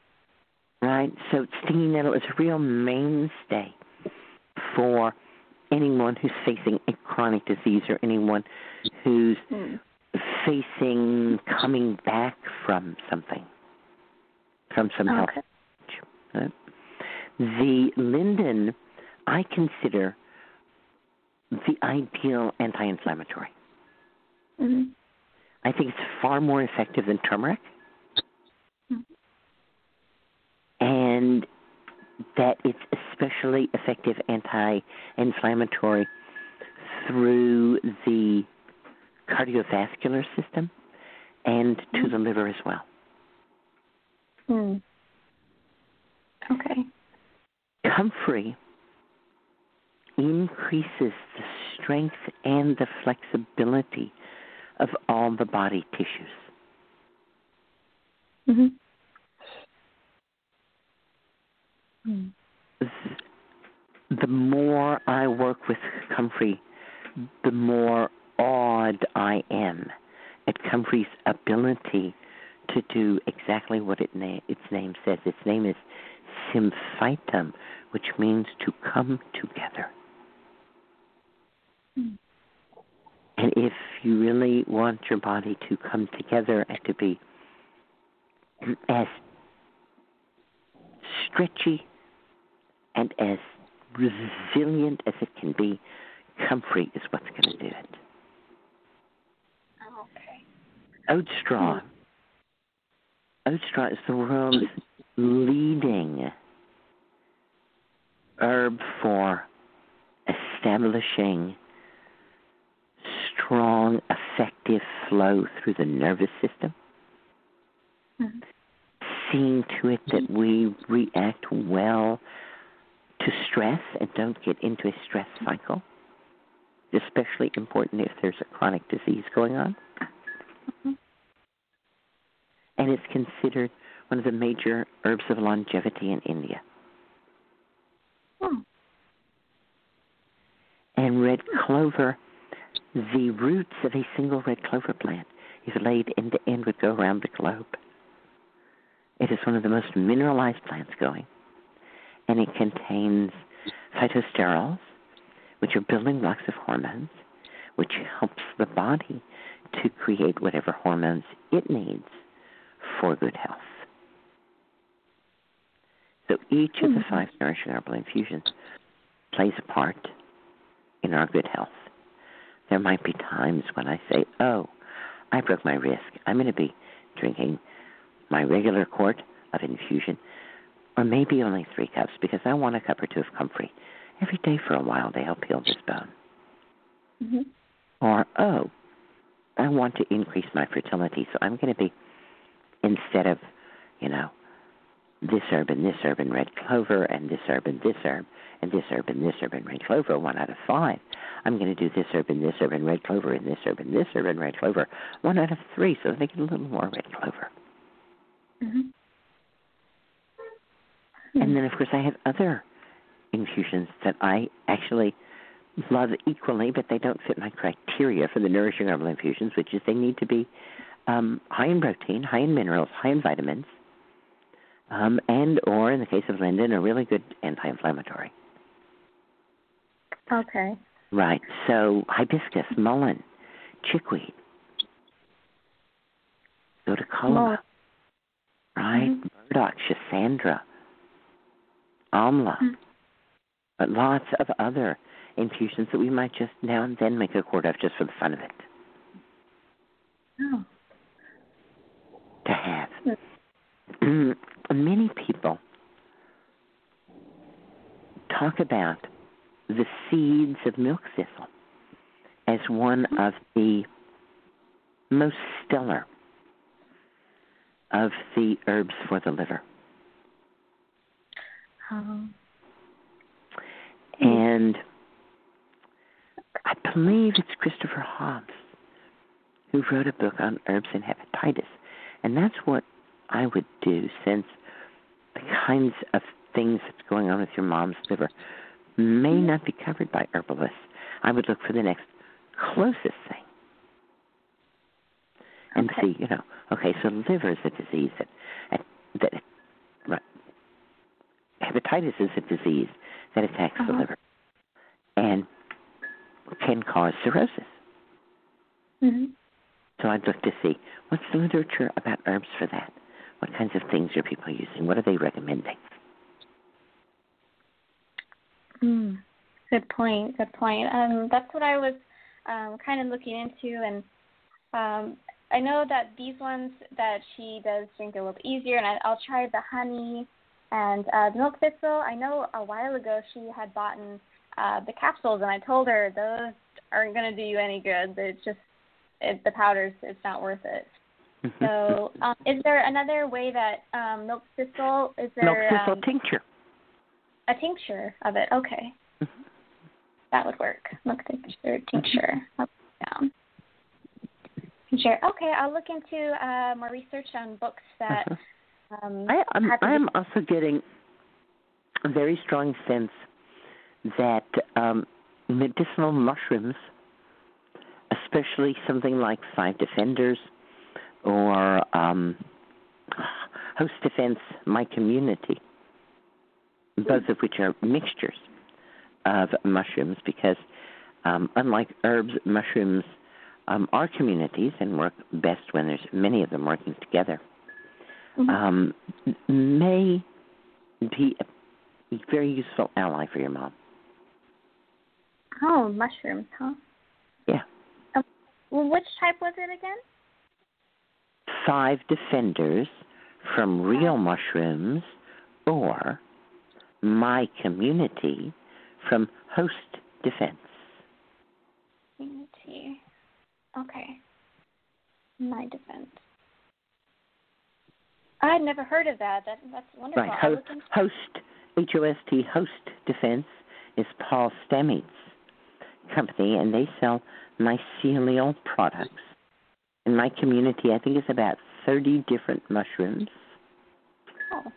right? So stinging nettle is a real mainstay for anyone who's facing a chronic disease or anyone who's Hmm. facing coming back from something, from some health. Okay. Right? The linden, I consider the ideal anti-inflammatory. Mhm. I think it's far more effective than turmeric. Mhm. And that it's especially effective anti inflammatory through the cardiovascular system and to the liver as well. Hmm. Okay. Comfrey increases the strength and the flexibility of all the body tissues. Mhm. The more I work with Comfrey, the more awed I am at Comfrey's ability to do exactly what it na- its name says. Its name is symphytum, which means to come together. Hmm. And if you really want your body to come together and to be as stretchy and as resilient as it can be, comfrey is what's going to do it. Okay. Oat straw. Oat straw is the world's leading herb for establishing strong, effective flow through the nervous system. Mhm. Seeing to it that we react well to stress and don't get into a stress cycle. Especially important if there's a chronic disease going on. Mhm. And it's considered one of the major herbs of longevity in India. Hmm. And red clover, the roots of a single red clover plant, if laid end to end, would go around the globe. It is one of the most mineralized plants going, and it contains phytosterols, which are building blocks of hormones, which helps the body to create whatever hormones it needs for good health. So each of the mm-hmm. five nourishing herbal infusions plays a part in our good health. There might be times when I say, oh, I broke my wrist. I'm going to be drinking my regular quart of infusion, or maybe only three cups because I want a cup or two of comfrey every day for a while to help heal this bone. Mhm. Or, oh, I want to increase my fertility, so I'm going to be, instead of, you know, this herb and this herb and red clover and this herb and this herb and this herb and this herb and red clover, one out of five. I'm going to do this herb and this herb and red clover and this herb and this herb and red clover, one out of three, so they get a little more red clover. Mhm. And then, of course, I have other infusions that I actually love equally, but they don't fit my criteria for the nourishing herbal infusions, which is they need to be um, high in protein, high in minerals, high in vitamins, um, and or in the case of linden, a really good anti-inflammatory. Okay. Right. So hibiscus, mullein, chickweed, gotu kola, Mullein. right? Mhm. Burdock, schisandra, amla, Mhm. but lots of other infusions that we might just now and then make a quart of just for the fun of it Oh. to have. Hmm. [clears throat] Many people talk about the seeds of milk thistle as one of the most stellar of the herbs for the liver. Um, And I believe it's Christopher Hobbs who wrote a book on herbs and hepatitis. And that's what I would do since the kinds of things that's going on with your mom's liver may not be covered by herbalists. I would look for the next closest thing and Okay. see, you know, okay, so liver is a disease that, that hepatitis is a disease that attacks the Uh-huh. liver and can cause cirrhosis. mhm. So I'd look to see what's the literature about herbs for that. What kinds of things are people using? What are they recommending? Mm, good point. Good point. Um, that's what I was um, kind of looking into, and um, I know that these ones that she does drink a little easier, and I, I'll try the honey and uh, the milk thistle. I know a while ago she had bought uh, the capsules, and I told her those aren't going to do you any good. It's just it, the powders. It's not worth it. So, um, is there another way that um, milk thistle? Is there milk thistle um, tincture. a tincture of it? Okay. Mhm. That would work. Milk tincture, tincture. I'll it down. Tincture. Okay, I'll look into uh, more research on books that. Um, I, I'm, I'm also getting a very strong sense that um, medicinal mushrooms, especially something like Five Defenders or um, Host Defense, My Community, both of which are mixtures of mushrooms because um, unlike herbs, mushrooms um, are communities and work best when there's many of them working together Mhm. um, may be a very useful ally for your mom. oh, mushrooms, huh? Yeah. Well, which type was it again? Five defenders from real mushrooms or my community from host defense. Community. Okay. My defense. I had never heard of that. That that's wonderful. Right. Ho- host H O S T host defense is Paul Stamets company and they sell mycelial products. In my community I think it's about thirty different mushrooms. Oh.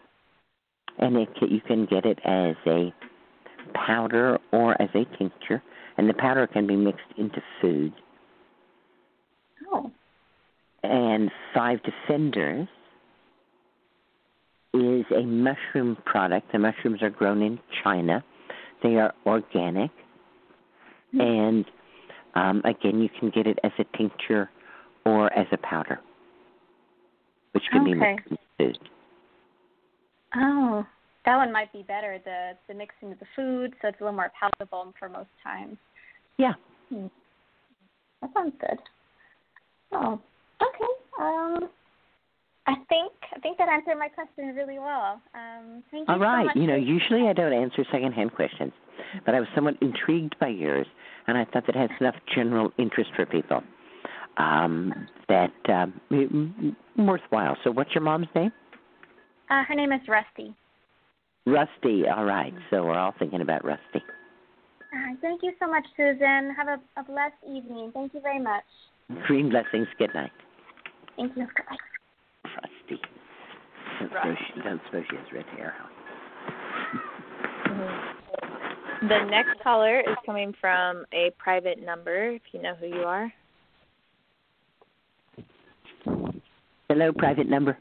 and it you can get it as a powder or as a tincture, and the powder can be mixed into food. Oh. And Five Defenders is a mushroom product. The mushrooms are grown in China. They are organic, and um, again, you can get it as a tincture or as a powder, which can be Okay. mixed in food. Oh. That one might be better, the the mixing of the food, so it's a little more palatable for most times. Yeah. Hmm. That sounds good. Oh, okay. Um, I think I think that answered my question really well. Um, thank you All right. so you know, usually I don't answer secondhand questions, but I was somewhat intrigued by yours, and I thought that has enough general interest for people um, that um, m- worthwhile. So, what's your mom's name? Uh, her name is Rusty. Rusty. All right. So we're all thinking about Rusty. Right. Thank you so much, Susun. Have a, a blessed evening. Thank you very much. Green blessings. Good night, Thank you. Goodbye. Rusty. Don't suppose she, don't suppose she has red hair. The next caller is coming from a private number, if you know who you are. Hello, private number.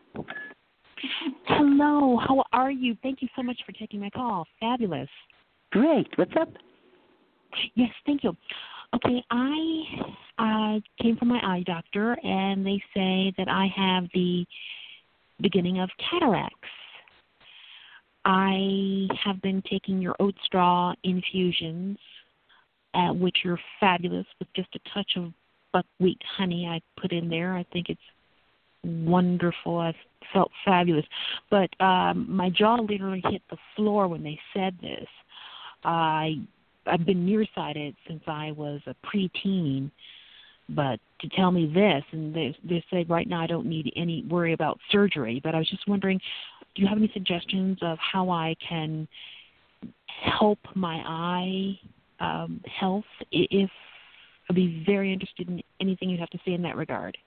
Hello, how are you? Thank you so much for taking my call. Fabulous. Great. What's up? Yes, thank you. Okay, I uh, came from my eye doctor, and they say that I have the beginning of cataracts. I have been taking your oat straw infusions, uh, which are fabulous with just a touch of buckwheat honey I put in there. I think it's wonderful. I felt fabulous. But um my jaw literally hit the floor when they said this. I I've been nearsighted since I was a preteen, but to tell me this, and they they say right now I don't need any worry about surgery. But I was just wondering, do you have any suggestions of how I can help my eye um, health? If I'd be very interested in anything you have to say in that regard.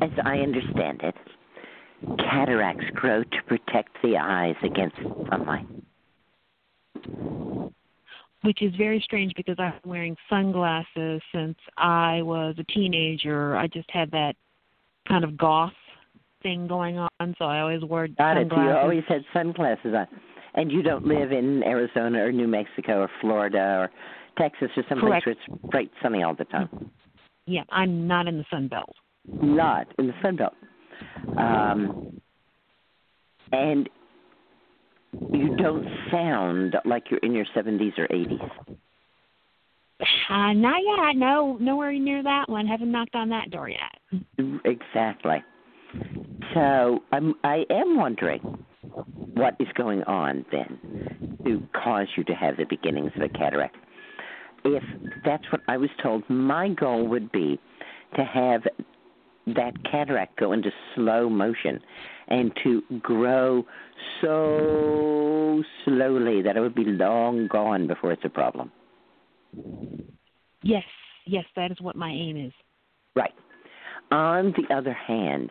As I understand it, cataracts grow to protect the eyes against sunlight. Which is very strange because I've been wearing sunglasses since I was a teenager. I just had that kind of goth thing going on, so I always wore Got it. So sunglasses. you always had sunglasses on. And you don't live in Arizona or New Mexico or Florida or Texas or someplace Correct. where it's bright sunny all the time. Yeah, I'm not in the Sun Belt. Not in the Sun Belt. Um, and you don't sound like you're in your 70s or 80s. Uh, not yet. No, nowhere near that one. Haven't knocked on that door yet. Exactly. So I'm I am wondering what is going on then to cause you to have the beginnings of a cataract. If that's what I was told, my goal would be to have that cataract go into slow motion and to grow so slowly that it would be long gone before it's a problem. Yes, yes, that is what my aim is. Right. On the other hand,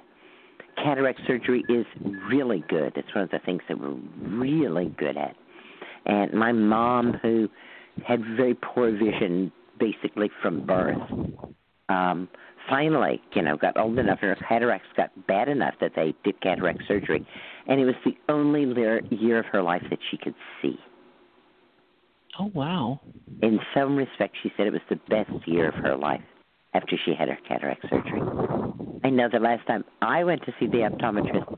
cataract surgery is really good. It's one of the things that we're really good at. And my mom, who had very poor vision basically from birth, um, finally, you know, got old enough and her cataracts got bad enough that they did cataract surgery. And it was the only year of her life that she could see. Oh wow. In some respects, she said it was the best year of her life after she had her cataract surgery. I know the last time I went to see the optometrist,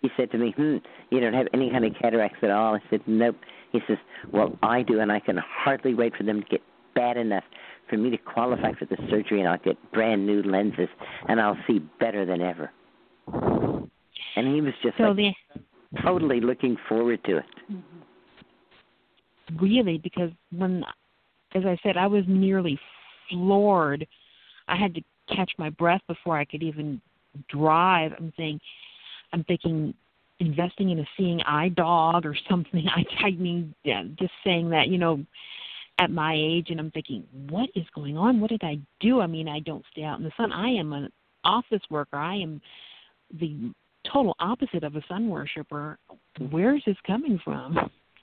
he said to me, "Hmm, you don't have any kind of cataracts at all." I said, "Nope." He says, "Well, I do, and I can hardly wait for them to get bad enough for me to qualify for the surgery, and I'll get brand new lenses, and I'll see better than ever." And he was just So like the totally looking forward to it. really because when as I said, I was nearly floored. I had to catch my breath before I could even drive. I'm saying I'm thinking investing in a seeing eye dog or [laughs] something. I I mean yeah, just saying that, you know, at my age and I'm thinking, what is going on? What did I do? I mean, I don't stay out in the sun. I am an office worker. I am the total opposite of a sun worshiper. Where is this coming from?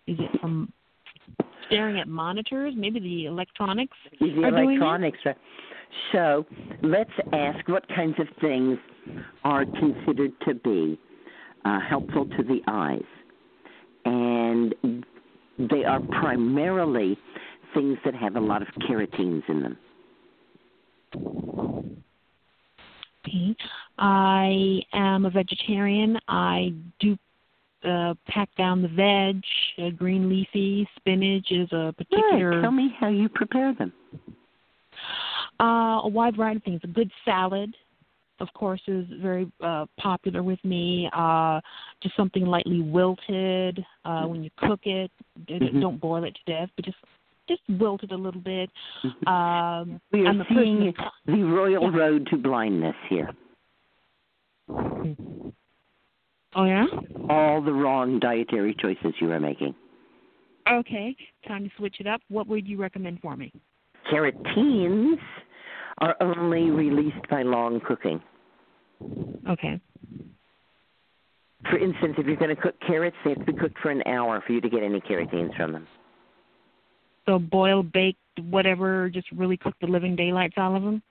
Is it from staring at monitors? Maybe the electronics the electronics. Are, so let's ask what kinds of things are considered to be uh, helpful to the eyes, and they are primarily things that have a lot of carotenes in them. Okay. I am a vegetarian. I do uh, pack down the veg, uh, green leafy spinach is a particular. Good. Tell me how you prepare them. Uh, a wide variety of things. A good salad, of course, is very uh, popular with me. Uh, just something lightly wilted uh, when you cook it. Mhm. Don't boil it to death, but just just wilted a little bit. [laughs] Um, We I'm are a seeing the royal road to blindness here. Oh yeah. All the wrong dietary choices you are making. Okay, time to switch it up. What would you recommend for me? Carotenes are only released by long cooking. Okay. For instance, if you're going to cook carrots, they have to be cooked for an hour for you to get any carotenes from them. So boil, bake, whatever, just really cook the living daylights out of them?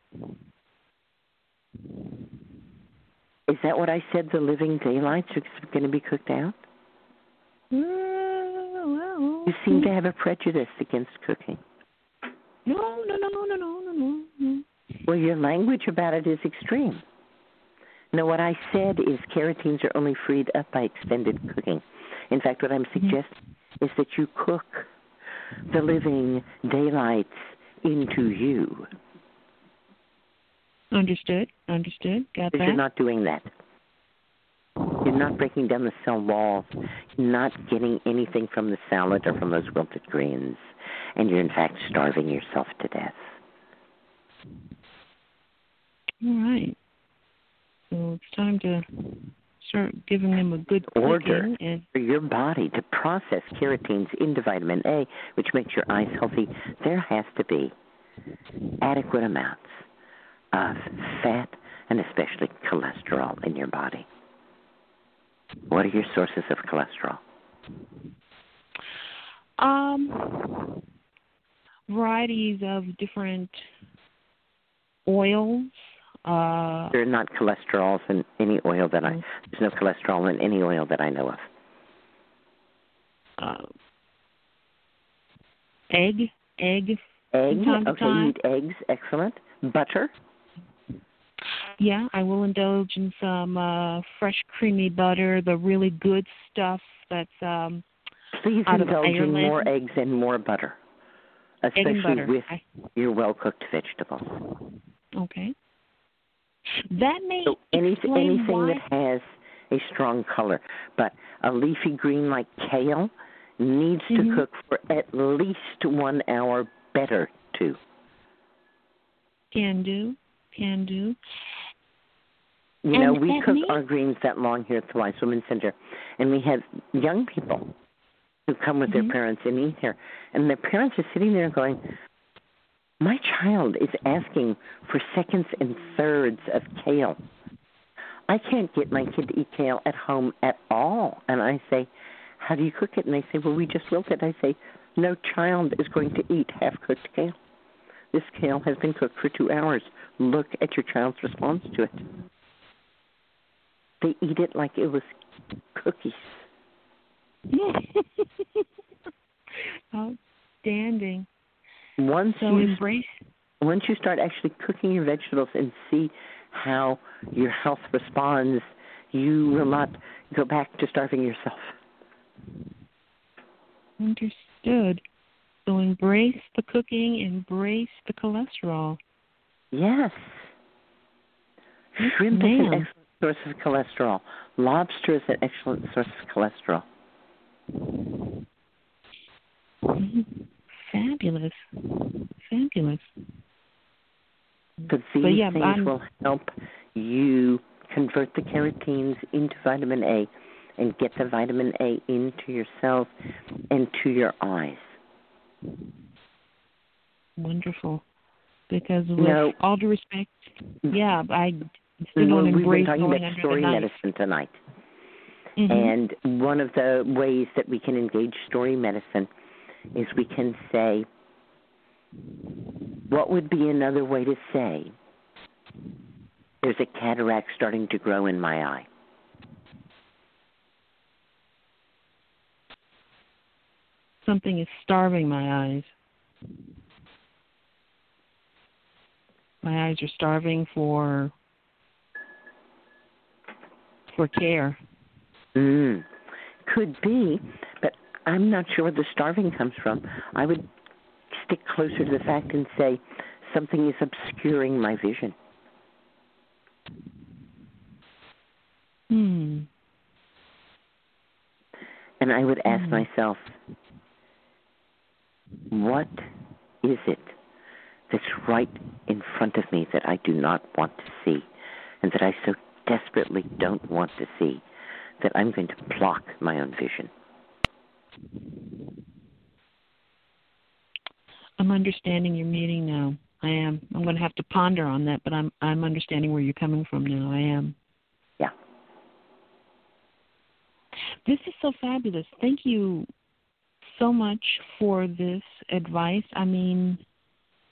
Is that what I said? The living daylights are going to be cooked out? Uh, well, You seem to have a prejudice against cooking. No, no, no, no, no, no, no, no. Well, your language about it is extreme. No, what I said is carotenes are only freed up by extended cooking. In fact, what I'm mm-hmm. suggesting is that you cook the living daylights into you. Understood. Understood. Got that. You're not doing that. You're not breaking down the cell walls. You're not getting anything from the salad or from those wilted greens. And you're, in fact, starving yourself to death. All right. So it's time to start giving them a good Order and for your body to process carotenes into vitamin A, which makes your eyes healthy. There has to be adequate amounts of fat and especially cholesterol in your body. What are your sources of cholesterol? um varieties of different oils. Uh There are not cholesterols in any oil that I. There's no cholesterol in any oil that I know of. uh egg egg Egg. from time to Okay, you eat eggs. Excellent. Butter. Yeah, I will indulge in some uh fresh creamy butter, the really good stuff that's um Please out of indulge in more eggs and more butter, especially butter. with I, your well cooked vegetables. okay. That may So anything anything why that has a strong color, but a leafy green like kale needs Mhm. to cook for at least one hour better too. can do. Can do. You know, we cook our greens that long here at the Wise Women's Center, and we have young people who come with Mhm. their parents and eat here, and their parents are sitting there going, "My child is asking for seconds and thirds of kale. I can't get my kid to eat kale at home at all." And I say, "How do you cook it?" And they say, "Well, we just wilt it." I say, "No child is going to eat half-cooked kale. This kale has been cooked for two hours. Look at your child's response to it." They eat it like it was cookies. [laughs] Outstanding. Once So you embrace once you start actually cooking your vegetables and see how your health responds, you will not go back to starving yourself. understood. So embrace the cooking, embrace the cholesterol. Yes. Shrimp is an excellent source of cholesterol. Lobster is an excellent source of cholesterol. Mhm. Fabulous. Fabulous. Because these yeah, things I'm- will help you convert the carotenes into vitamin A and get the vitamin A into your cells and to your eyes. Wonderful. Because with No. all due respect, yeah, I still don't embrace talking going about story medicine tonight. Mhm. And one of the ways that we can engage story medicine is we can say, what would be another way to say, there's a cataract starting to grow in my eye? Something is starving my eyes. My eyes are starving for for care. Mm. Could be, I'm not sure where the starving comes from. I would stick closer to the fact and say something is obscuring my vision. Hmm. And I would ask Mhm. myself, what is it that's right in front of me that I do not want to see and that I so desperately don't want to see that I'm going to block my own vision? I'm understanding your meaning now. I am. I'm going to have to ponder on that, but I'm I'm understanding where you're coming from now. I am. Yeah. This is so fabulous. Thank you so much for this advice. I mean,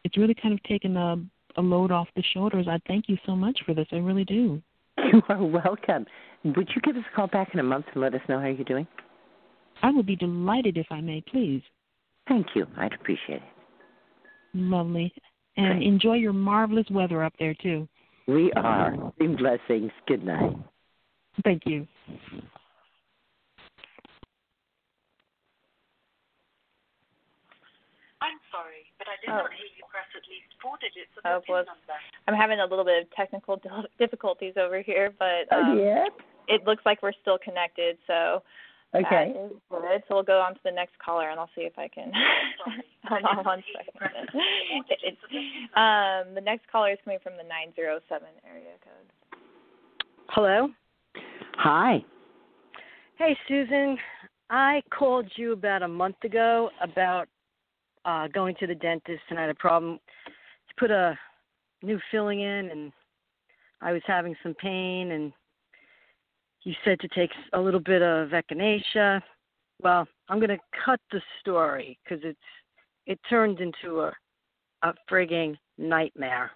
it's really kind of taken a a load off the shoulders. I thank you so much for this. I really do. [laughs] You are welcome. Would you give us a call back in a month and let us know how you're doing? I would be delighted if I may, please. Thank you. I'd appreciate it. Lovely. And Great. enjoy your marvelous weather up there too. We are. In blessings. Good night. Thank you. I'm sorry, but I did Oh. not hear you press at least four digits of Oh, PIN well, number. I'm having a little bit of technical difficulties over here, but Oh, um, yeah? it looks like we're still connected. So Okay. that is good. So we'll go on to the next caller, and I'll see if I can. [laughs] Hold on one second. It's, um, the next caller is coming from the 907 area code. Hello. Hi. Hey, Susun. I called you about a month ago about uh going to the dentist, and I had a problem to put a new filling in, and I was having some pain, and you said to take a little bit of echinacea. Well, I'm going to cut the story because it's it turned into a a frigging nightmare.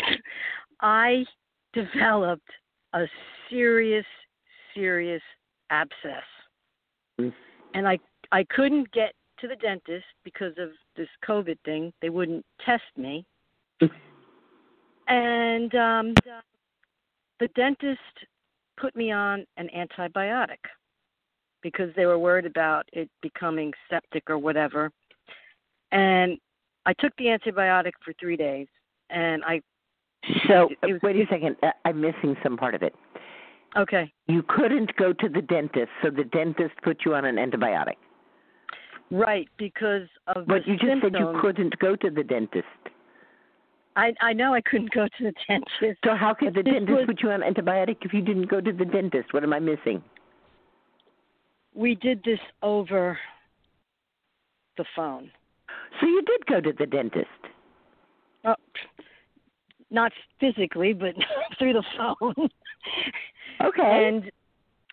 [laughs] I developed a serious, serious abscess, and I I couldn't get to the dentist because of this COVID thing. They wouldn't test me, and um, the dentist put me on an antibiotic because they were worried about it becoming septic or whatever. And I took the antibiotic for three days, and I So wait a second. I'm missing some part of it. okay. You couldn't go to the dentist, so the dentist put you on an antibiotic. Right, because of But you just said you couldn't go to the dentist. I I know I couldn't go to the [laughs] dentist. So how could the dentist was- put you on antibiotic if you didn't go to the dentist? What am I missing? We did this over the phone. So you did go to the dentist. Oh, not physically, but [laughs] through the phone. Okay. And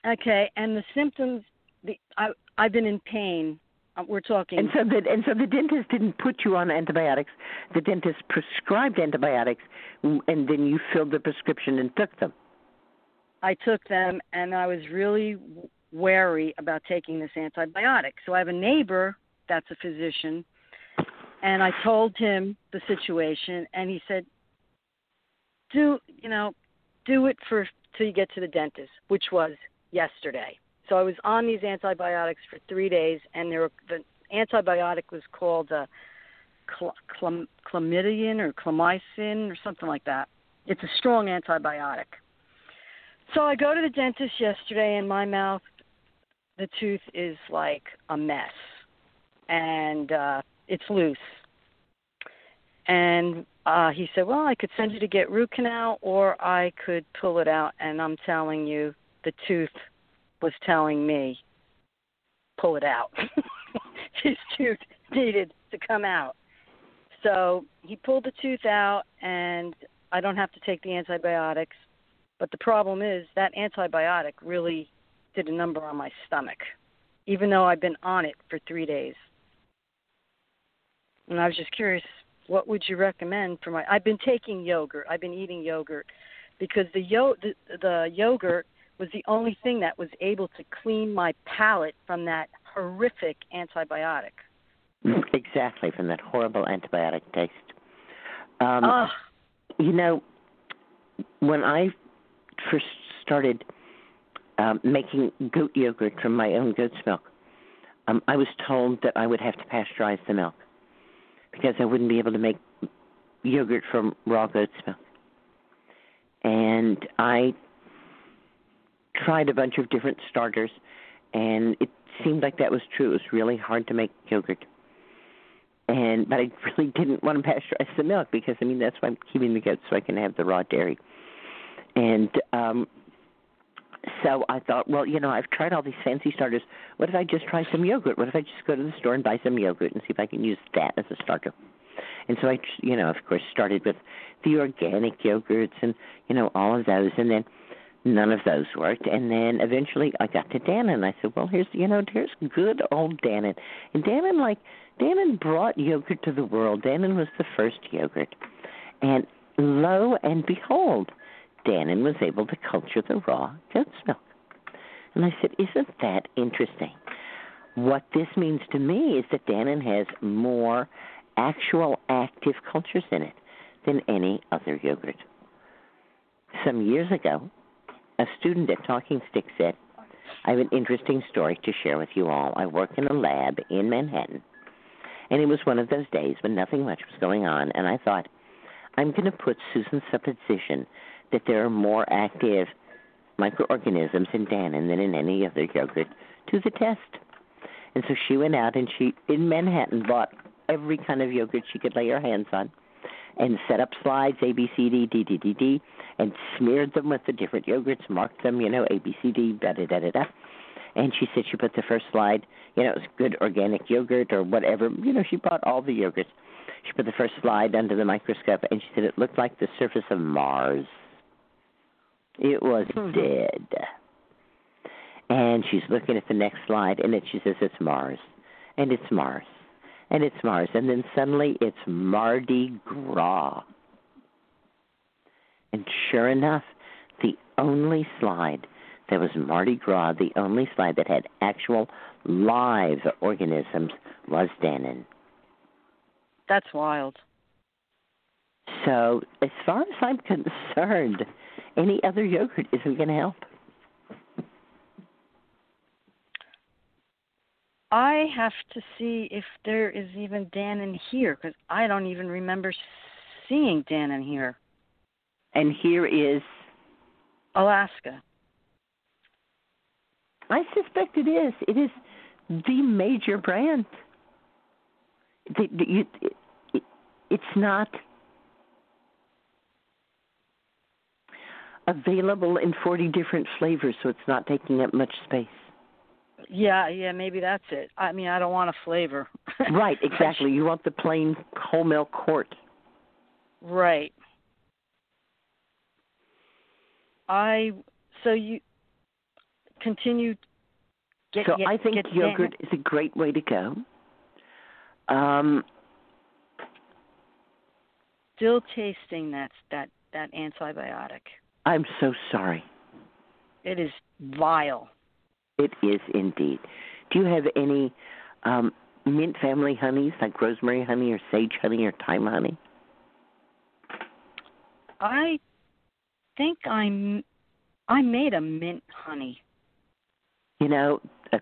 okay, and the symptoms. The I I've been in pain. Uh, We're talking. And so the and so the dentist didn't put you on antibiotics. The dentist prescribed antibiotics, and then you filled the prescription and took them. I took them, and I was really wary about taking this antibiotic. So I have a neighbor that's a physician, and I told him the situation, and he said, "Do you know, do it for till you get to the dentist," which was yesterday. So I was on these antibiotics for three days, and there were, the antibiotic was called uh, cl- clam- clamidin or clamicin or something like that. It's a strong antibiotic. So I go to the dentist yesterday, and my mouth, the tooth is like a mess, and uh, it's loose. And uh, he said, "Well, I could send you to get root canal, or I could pull it out." And I'm telling you, the tooth was telling me, "Pull it out." [laughs] His tooth needed to come out. So he pulled the tooth out, and I don't have to take the antibiotics. But the problem is that antibiotic really did a number on my stomach, even though I've been on it for three days. And I was just curious, what would you recommend for my? I've been taking yogurt. I've been eating yogurt because the yo the, the yogurt was the only thing that was able to clean my palate from that horrific antibiotic. [laughs] Exactly from that horrible antibiotic taste. Um, Ugh. You know, when I first started um, making goat yogurt from my own goat's milk, um, I was told that I would have to pasteurize the milk because I wouldn't be able to make yogurt from raw goat's milk. And I tried a bunch of different starters, and it seemed like that was true. It was really hard to make yogurt. And but I [laughs] really didn't want to pasteurize the milk because I mean that's why I'm keeping the goats so I can have the raw dairy. And um so I thought, well, you know, I've tried all these fancy starters. What if I just try some yogurt? What if I just go to the store and buy some yogurt and see if I can use that as a starter? And so I, you know, of course, started with the organic yogurts and you know all of those, and then none of those worked. And then eventually I got to Dannon, I said, well, here's you know, here's good old Dannon. And Dannon, like Dannon, brought yogurt to the world. Dannon was the first yogurt, and lo and behold, Dannon was able to culture the raw goat's milk. And I said, Isn't that interesting? What this means to me is that Dannon has more actual active cultures in it than any other yogurt. Some years ago, a student at Talking Stick said, I have an interesting story to share with you all. I work in a lab in Manhattan, and it was one of those days when nothing much was going on, and I thought, I'm going to put Susun's supposition that there are more active microorganisms in Dannon than in any other yogurt to the test. And so she went out and she, in Manhattan, bought every kind of yogurt she could lay her hands on, and set up slides A B C D D D D D, and smeared them with the different yogurts, marked them, you know A B C D da da da da da. And she said she put the first slide, you know, it was good organic yogurt or whatever. You know, she bought all the yogurts. She put the first slide under the microscope, and she said it looked like the surface of Mars. It was mm-hmm. dead. And she's looking at the next slide, and then she says it's Mars, and it's Mars, and it's Mars, and then suddenly it's Mardi Gras. And sure enough, the only slide that was Mardi Gras, the only slide that had actual live organisms was Dannon. That's wild. So, as far as I'm concerned, any other yogurt isn't going to help. I have to see if there is even Dannon here because I don't even remember seeing Dannon here. And here is Alaska. I suspect it is. It is the major brand. The, the, you, it, it's not available in 40 different flavors, so it's not taking up much space. Yeah, yeah, maybe that's it. I mean, I don't want a flavor. [laughs] right, exactly. You want the plain whole milk quart. Right. I so you continue. Get, so get, I think yogurt is a great way to go. Um, Still tasting that that that antibiotic. I'm so sorry. It is vile. It is indeed. Do you have any um, mint family honeys like rosemary honey or sage honey or thyme honey? I think I'm. I made a mint honey. You know, uh,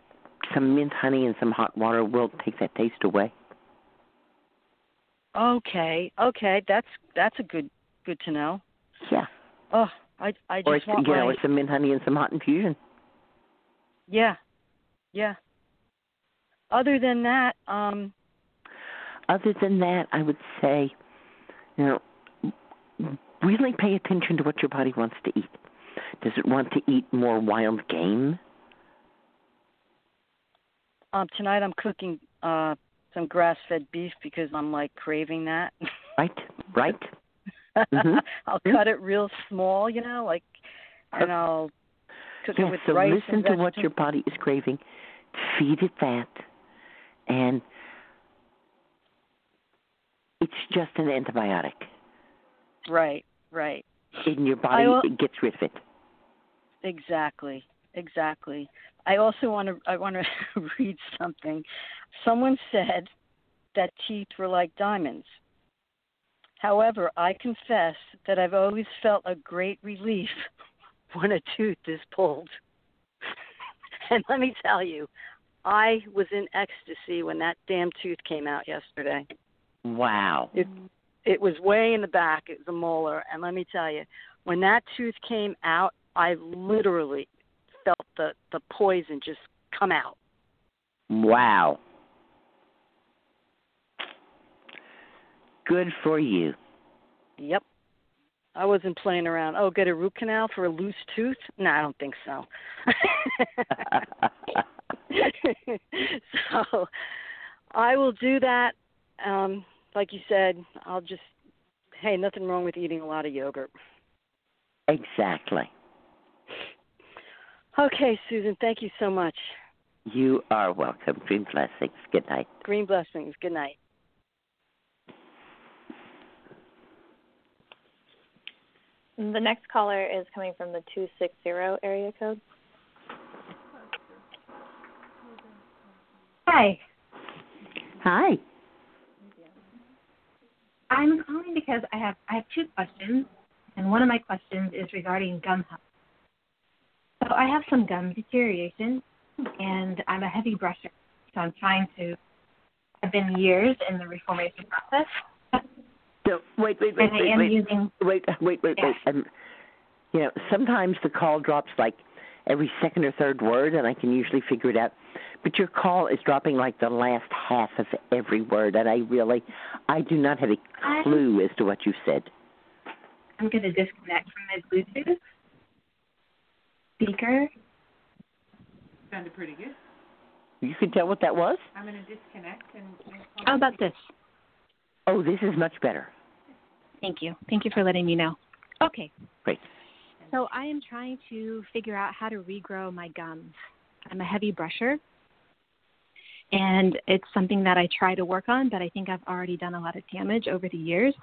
some mint honey and some hot water will take that taste away. Okay, okay, that's that's a good good to know. Yeah. Oh, I I just or want you know, my or some mint honey and some hot infusion. Yeah, yeah. Other than that, um, Other than that, I would say, you know, really pay attention to what your body wants to eat. Does it want to eat more wild game? um, tonight I'm cooking uh some grass-fed beef because I'm like craving that. Right, right. [laughs] Mhm. I'll cut it real small, you know, like, and I'll cook Yes, it with so rice listen to what your body is craving, feed it that, and it's just an antibiotic. Right, right. And your body, will- gets rid of it. Exactly, exactly. I also want to I want to [laughs] read something. Someone said that teeth were like diamonds. However, I confess that I've always felt a great relief [laughs] when a tooth is pulled. [laughs] and let me tell you, I was in ecstasy when that damn tooth came out yesterday. Wow. It it was way in the back. It was a molar, and let me tell you, when that tooth came out, I literally felt the the poison just come out. Wow. Good for you. Yep. I wasn't playing around. Oh, get a root canal for a loose tooth? No, I don't think so. [laughs] so I will do that. Um, like you said, I'll just hey, nothing wrong with eating a lot of yogurt. Exactly. Okay, Susun, thank you so much. You are welcome. Green blessings. Good night. Green blessings. Good night. The next caller is coming from the 260 area code. Hi. Hi. I'm calling because I have I have two questions, and one of my questions is regarding gum health. So I have some gum deterioration, and I'm a heavy brusher, so I'm trying to. I've been years in the reformation process. So, wait, wait, wait, And wait, am wait, using- wait, wait, wait, wait. Um, you know, sometimes the call drops like every second or third word, and I can usually figure it out. But your call is dropping like the last half of every word, and I really, I do not have a clue as to what you said. I'm going to disconnect from my Bluetooth speaker. Sounded pretty good. You can tell what that was. I'm going to disconnect and. and How about this? Oh, this is much better. Thank you. Thank you for letting me know. Okay. Great. So I am trying to figure out how to regrow my gums. I'm a heavy brusher, and it's something that I try to work on, but I think I've already done a lot of damage over the years.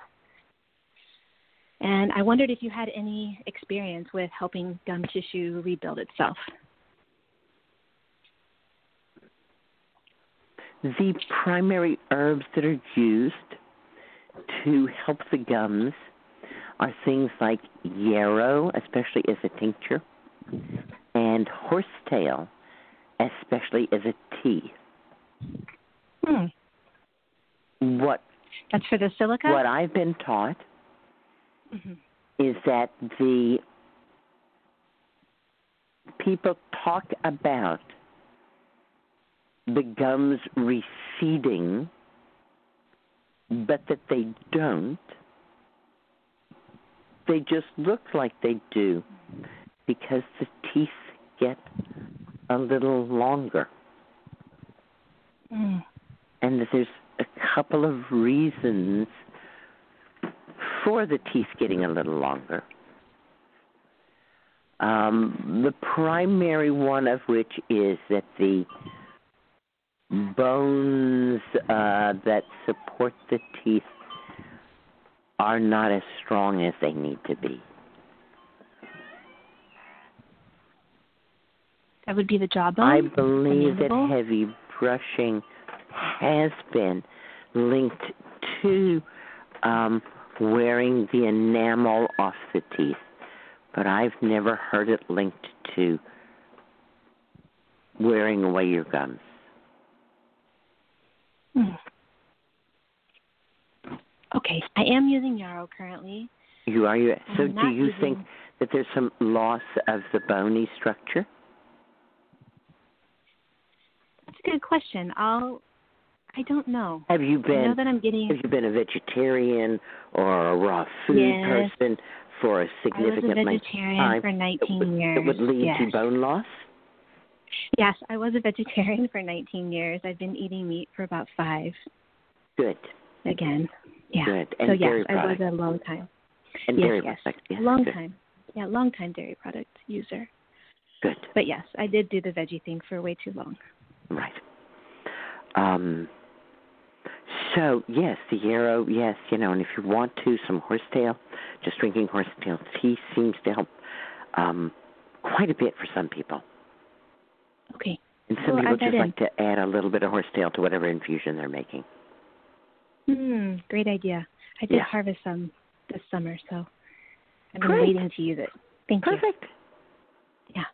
And I wondered if you had any experience with helping gum tissue rebuild itself. The primary herbs that are used to help the gums are things like yarrow, especially as a tincture, and horsetail, especially as a tea. Hmm. What That's for the silica? what I've been taught Mhm. is that the people talk about the gums receding, but that they don't. They just look like they do because the teeth get a little longer. Mm. And that there's a couple of reasons for the teeth getting a little longer. Um, the primary one of which is that the bones uh, that support the teeth are not as strong as they need to be. That would be the jawbone? I believe that heavy brushing has been linked to um, wearing the enamel off the teeth, but I've never heard it linked to wearing away your gums. Hmm. Okay, I am using yarrow currently. You are you. So, do you using- think that there's some loss of the bony structure? That's a good question. I'll. I don't know. Have you I know been that I'm getting. have you been a vegetarian or a raw food Yes. person for a I was significant a vegetarian time? for 19 It years. would lead yes. to bone loss. Yes, I was a vegetarian for 19 years. I've been eating meat for about five. Good. Again. Yeah. Good. And so yes, I was a long time. And yes, dairy yes. products. Yes, long good. time. Yeah, long time dairy product user. Good. But yes, I did do the veggie thing for way too long. Right. Um. So yes, the yarrow. Yes, you know, and if you want to, some horsetail. Just drinking horsetail tea seems to help um, quite a bit for some people. Okay. And some We'll people just in. like to add a little bit of horsetail to whatever infusion they're making. Hmm, great idea. I did Yeah. harvest some this summer, so I've been Great. waiting to use it. Thank you. Perfect. Yeah.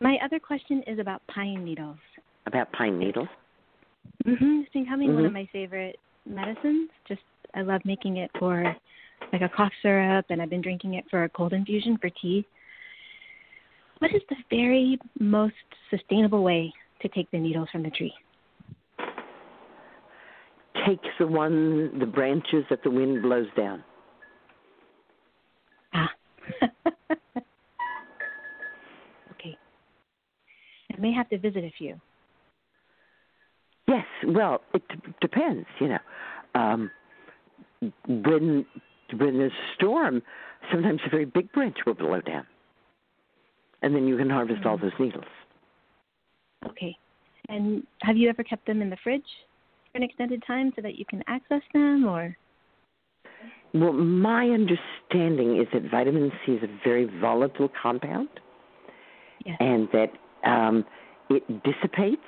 My other question is about pine needles. About pine needles. Mhm. It's becoming one Mhm. of my favorite medicines. Just I love making it for like a cough syrup, and I've been drinking it for a cold infusion for tea. What is the very most sustainable way to take the needles from the tree? Take the one, the branches that the wind blows down. Ah. [laughs] okay. I may have to visit a few. Yes, well, it d- depends, you know. Um, when when there's a storm, sometimes a very big branch will blow down, and then you can harvest all those needles. Okay. And have you ever kept them in the fridge for an extended time so that you can access them or Well, my understanding is that vitamin C is a very volatile compound, Yes. and that um, it dissipates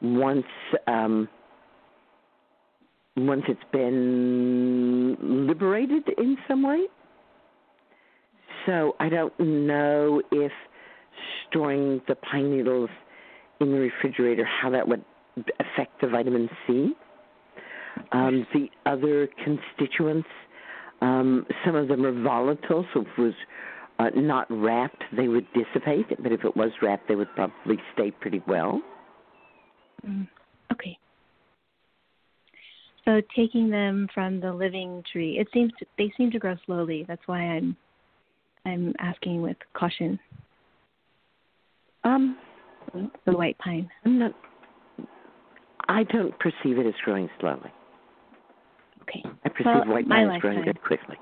once um, once it's been liberated in some way. So I don't know if storing the pine needles in the refrigerator how that would affect the vitamin C. Um, the other constituents, um, some of them are volatile, so if it was Uh, not wrapped, they would dissipate, but if it was wrapped, they would probably stay pretty well. Mm, okay. So taking them from the living tree, it seems to, they seem to grow slowly. That's why I'm I'm asking with caution. Um, the white pine. I'm not. I don't perceive it as growing slowly. Okay. I perceive Well, white pine as growing very quickly.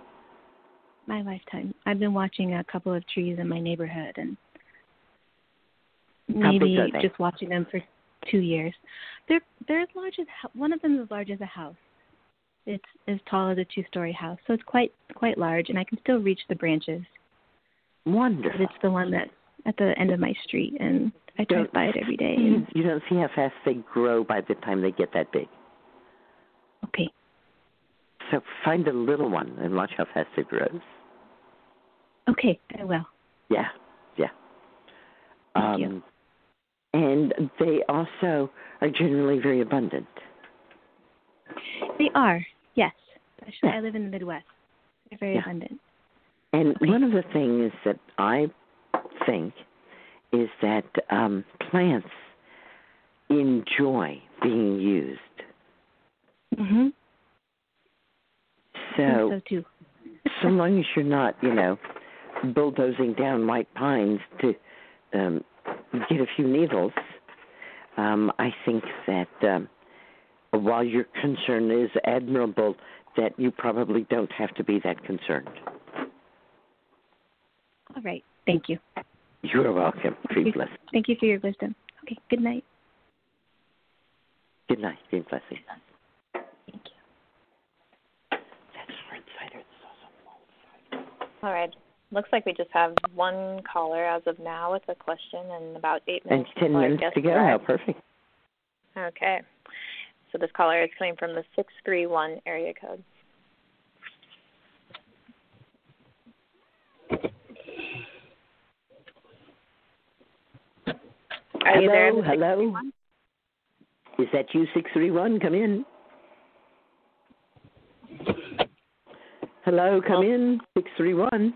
My lifetime. I've been watching a couple of trees in my neighborhood and maybe just watching them for two years. They're they're as large as one of them is as large as a house. It's as tall as a two-story house, so it's quite quite large, and I can still reach the branches. Wonderful. It's the one that's at the end of my street, and I drive Don't by it every day. And, You don't see how fast they grow by the time they get that big. okay. So find a little one and watch how fast it grows. Okay, I will. Yeah, yeah. Thank um, you. And they also are generally very abundant. They are, yes. Especially, I live in the Midwest. They're very Yeah. abundant. And one of the things that I think is that um, plants enjoy being used. Mhm. So, so too. [laughs] so long as you're not, you know, bulldozing down white pines to um, get a few needles, um, I think that um, while your concern is admirable, that you probably don't have to be that concerned. All right. Thank you. You're welcome. Tree bless. Thank you for your wisdom. Okay. Good night. Good night. Tree blessing. Thank you. All right. Looks like we just have one caller as of now with a question and about eight And minutes. ten before minutes to go. How oh, arrives. perfect. Okay. So this caller is coming from the 631 area code. Are hello, there? hello. 631? Is that you, six three one? Come in. Hello, come in, six three one.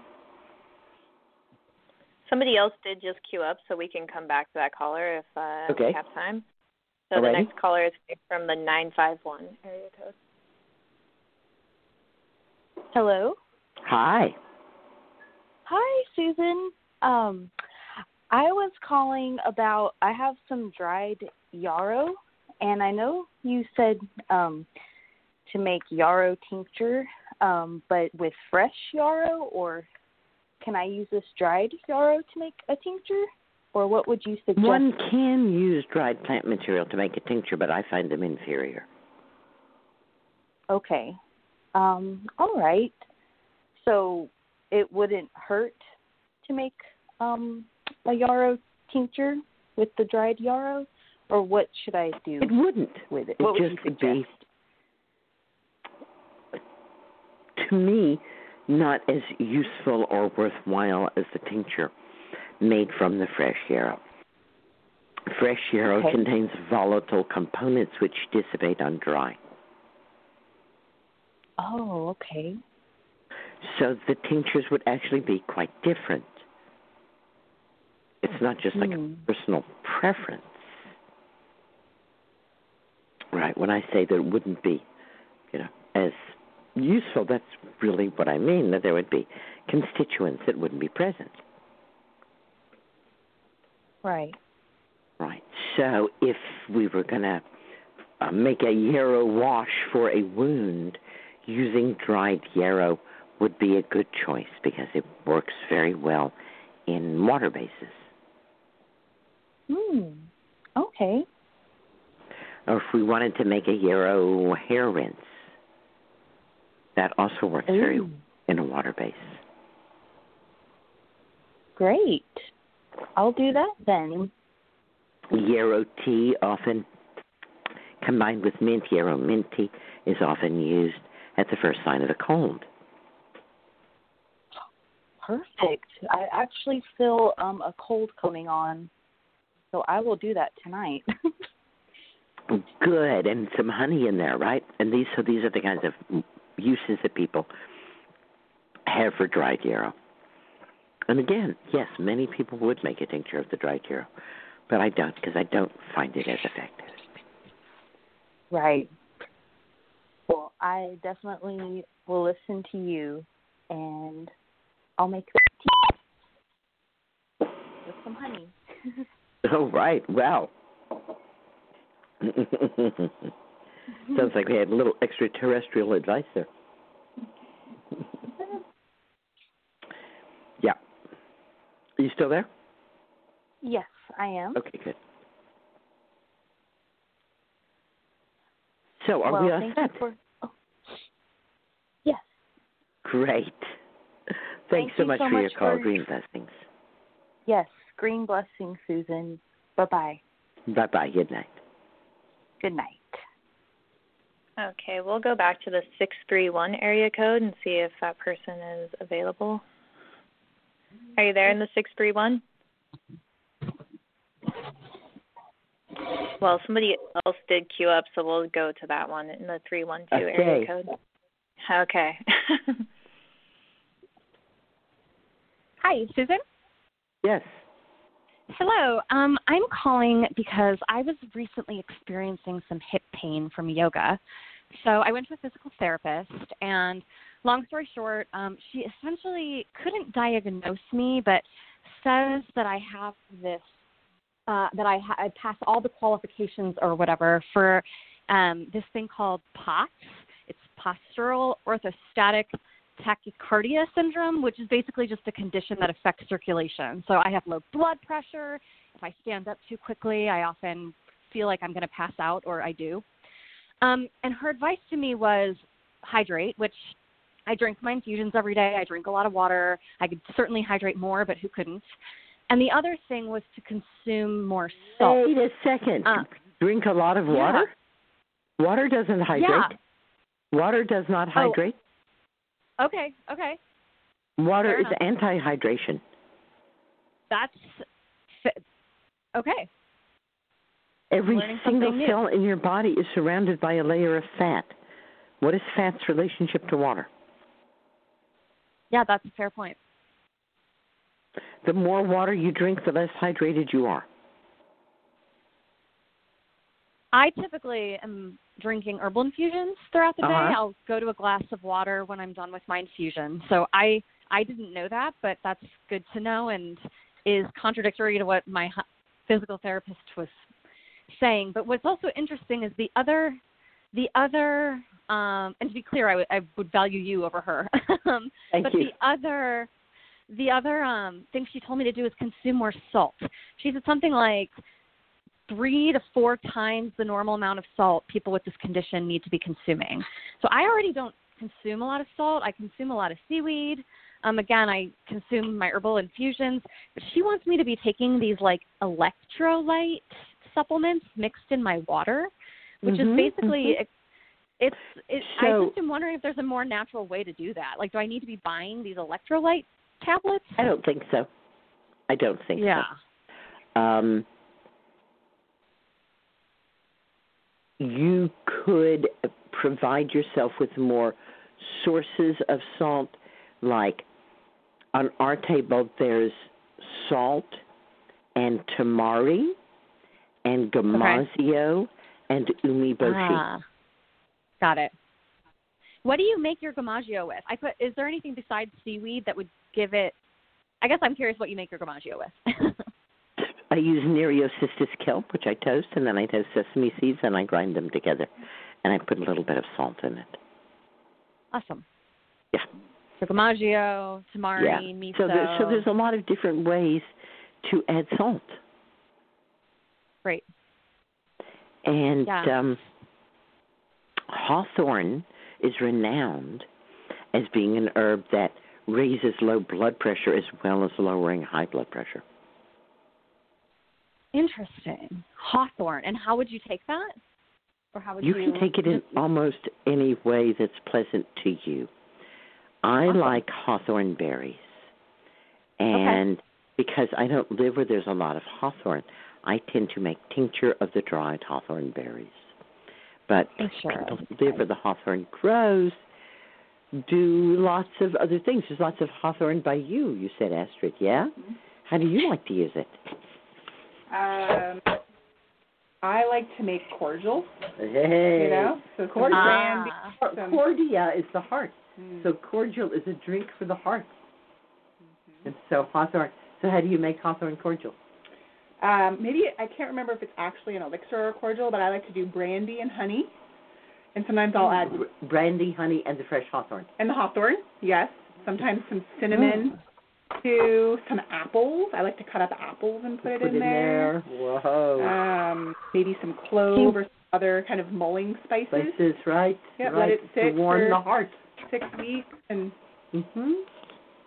Somebody else did just queue up, so we can come back to that caller if uh, Okay. we have time. So Alrighty. the next caller is from the 951 area code. Hello. Hi. Hi, Susun. Um, I was calling about I have some dried yarrow, and I know you said um, to make yarrow tincture, um, but with fresh yarrow, or can I use this dried yarrow to make a tincture, or what would you suggest? One can use dried plant material to make a tincture, but I find them inferior. Okay. Um, all right. So it wouldn't hurt to make um, a yarrow tincture with the dried yarrow, or what should I do? It wouldn't. with it. It What would just you would be, to me, not as useful or worthwhile as the tincture made from the fresh yarrow. Fresh yarrow Okay. contains volatile components which dissipate on dry. Oh, okay. So the tinctures would actually be quite different. It's not just like Hmm. a personal preference. Right. When I say that it wouldn't be, you know, as useful, that's really what I mean, that there would be constituents that wouldn't be present. Right. Right. So if we were going to uh, make a yarrow wash for a wound, using dried yarrow would be a good choice because it works very well in water bases. Hmm. Okay. Or if we wanted to make a yarrow hair rinse, that also works very Ooh. in a water base. Great. I'll do that then. Yarrow tea often combined with mint, yarrow mint tea is often used at the first sign of a cold. Perfect. I actually feel um a cold coming on, so I will do that tonight. [laughs] Good, and some honey in there, right? And these so these are the kinds of uses that people have for dried yarrow. And again, yes, many people would make a tincture of the dried yarrow, but I don't because I don't find it as effective. Right. Well, I definitely will listen to you, and I'll make tea with some honey. [laughs] [laughs] Oh, right. Wow. [laughs] Sounds like we had a little extraterrestrial advice there. [laughs] yeah. Are you still there? yes, I am. Okay, good. So, are well, we all thank set? you for. Oh. Yes. Great. Thanks Thank so much so for your call, for- Green Blessings. Yes. Green blessing, Susun. Bye bye. Bye bye. Good night. Good night. Okay, we'll go back to the 631 area code and see if that person is available. Are you there in the 631? Well, somebody else did queue up, so we'll go to that one in the 312 area Okay. code. Okay. [laughs] Hi, Susun. Yes. Hello. Um, I'm calling because I was recently experiencing some hip pain from yoga. So I went to a physical therapist, and long story short, um, she essentially couldn't diagnose me, but says that I have this, uh, that I, ha- I pass all the qualifications or whatever for um, this thing called POTS. It's postural orthostatic tachycardia syndrome, which is basically just a condition that affects circulation. So I have low blood pressure. If I stand up too quickly, I often feel like I'm going to pass out, or I do. Um, and her advice to me was hydrate, which I drink my infusions every day. I drink a lot of water. I could certainly hydrate more, but who couldn't? And the other thing was to consume more salt. Wait a second. Uh, Drink a lot of yeah. water? Water doesn't hydrate. Yeah. Water does not Oh. Okay, okay. Water fair is enough. anti-hydration. That's okay. Every single something new. cell in your body is surrounded by a layer of fat. What is fat's relationship to water? Yeah, that's a fair point. The more water you drink, the less hydrated you are. I typically am drinking herbal infusions throughout the day. Uh-huh. I'll go to a glass of water when I'm done with my infusion. So I I didn't know that, but that's good to know and is contradictory to what my physical therapist was saying. But what's also interesting is the other the other um and to be clear I would I would value you over her. [laughs] um Thank but you. the other the other um thing she told me to do is consume more salt. She said something like three to four times the normal amount of salt people with this condition need to be consuming. So I already don't consume a lot of salt. I consume a lot of seaweed. Um, again, I consume my herbal infusions, but she wants me to be taking these like electrolyte supplements mixed in my water, which Mhm, is basically mhm. it's. It, I So- just am wondering if there's a more natural way to do that. Like, do I need to be buying these electrolyte tablets? I don't think so. I don't think Yeah. so. Um, you could provide yourself with more sources of salt, like on our table there's salt and tamari and gomasio and umeboshi. Ah, got it. What do you make your gomasio with? I put. Is there anything besides seaweed that would give it? I guess I'm curious what you make your gomasio with. [laughs] I use Nereocystis kelp, which I toast, and then I toast sesame seeds, and I grind them together, and I put a little bit of salt in it. awesome. Yeah. So tamari, yeah. miso. So, there, so there's a lot of different ways to add salt, Great. and Yeah. um, hawthorn is renowned as being an herb that raises low blood pressure as well as lowering high blood pressure. Interesting. Hawthorn. And how would you take that? Or how would you? You can take it in almost any way that's pleasant to you. I Awesome. like hawthorn berries. And because I don't live where there's a lot of hawthorn, I tend to make tincture of the dried hawthorn berries. But sure. people live where the hawthorn grows, do lots of other things. There's lots of hawthorn by you, you said, Astrid, yeah? Mm-hmm. How do you like to use it? Um, I like to make cordials. Hey. You know, so Cordial. brandy, Cor- some- Cordia is the heart. Mm. So cordial is a drink for the heart. And so hawthorn. So how do you make hawthorn cordial? Um, maybe I can't remember if it's actually an elixir or a cordial, but I like to do brandy and honey, and sometimes I'll add brandy, honey, and the fresh hawthorn. and the hawthorn. Yes, sometimes some cinnamon. Too some apples. I like to cut up apples and put it in in there. there. Whoa. Um, maybe some clove or some other kind of mulling spices. Spices, right? Yep, right. let it sit to warm for the heart. six weeks, and Mhm.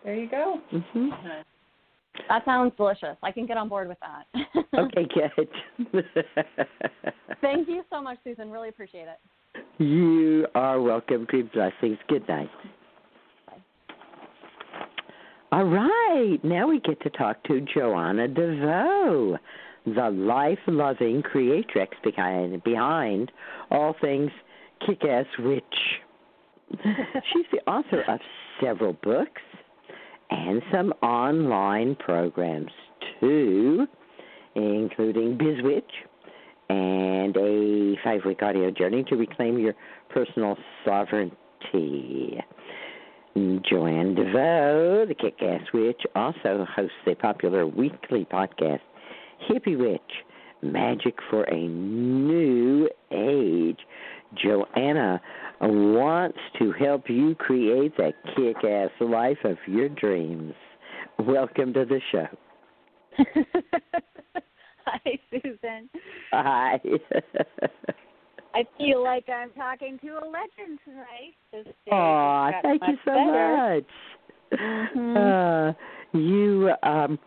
there you go. Mhm. That sounds delicious. I can get on board with that. [laughs] okay, good. [laughs] Thank you so much, Susun. Really appreciate it. You are welcome. Good blessings. Good night. All right. Now we get to talk to Joanna DeVoe, the life loving creatrix behind, behind all things kick ass witch. [laughs] She's the author of several books and some online programs too, including BizWitch and a five week audio journey to reclaim your personal sovereignty. Joanne DeVoe, the kick ass witch, also hosts a popular weekly podcast, Hippie Witch Magick for a New Age. Joanna wants to help you create that kick ass life of your dreams. Welcome to the show. [laughs] Hi, Susun. Hi. [laughs] I feel like I'm talking to a legend tonight. Aw, thank you so better. much. Mhm. Uh, you um,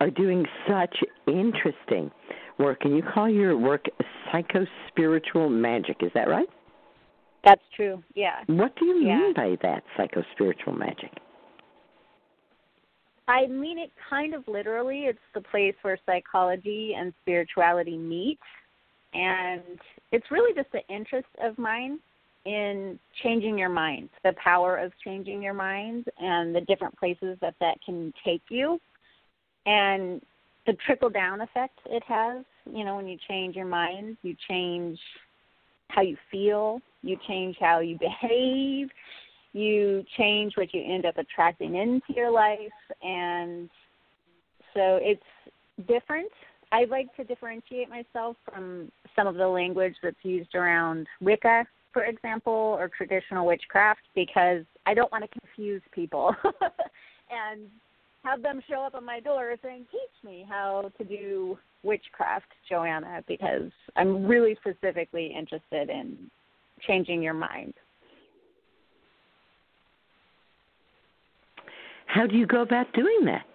are doing such interesting work, and you call your work psycho spiritual magic. Is that right? That's true. Yeah. What do you Yeah. mean by that, psycho spiritual magic? I mean it kind of literally. It's the place where psychology and spirituality meet. And it's really just the interest of mine in changing your mind, the power of changing your mind, and the different places that that can take you, and the trickle down effect it has. You know, when you change your mind, you change how you feel, you change how you behave, you change what you end up attracting into your life and so it's different i like to differentiate myself from some of the language that's used around wicca for example or traditional witchcraft because i don't want to confuse people [laughs] and have them show up at my door saying teach me how to do witchcraft joanna because i'm really specifically interested in changing your mind How do you go about doing that?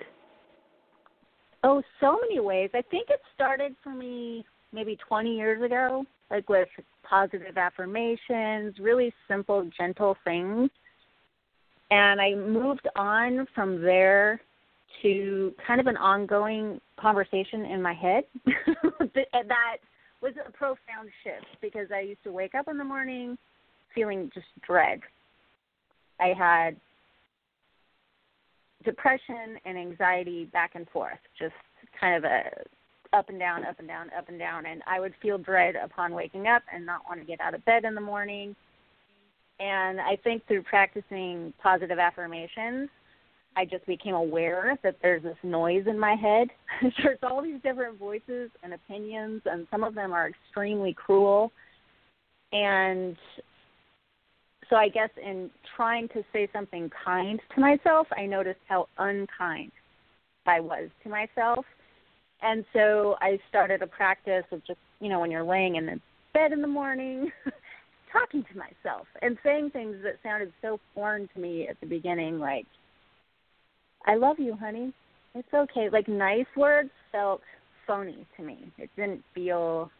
Oh, so many ways. I think it started for me maybe 20 years ago, like with positive affirmations, really simple, gentle things. And I moved on from there to kind of an ongoing conversation in my head [laughs] that was a profound shift because I used to wake up in the morning feeling just dread. I had depression and anxiety back and forth, just kind of a up and down, up and down, up and down. And I would feel dread upon waking up and not want to get out of bed in the morning. And I think through practicing positive affirmations, I just became aware that there's this noise in my head. [laughs] there's all these different voices and opinions, and some of them are extremely cruel. And so I guess in trying to say something kind to myself, I noticed how unkind I was to myself. And so I started a practice of just, you know, when you're laying in the bed in the morning, [laughs] talking to myself and saying things that sounded so foreign to me at the beginning, like, I love you, honey. It's okay. Like nice words felt phony to me. It didn't feel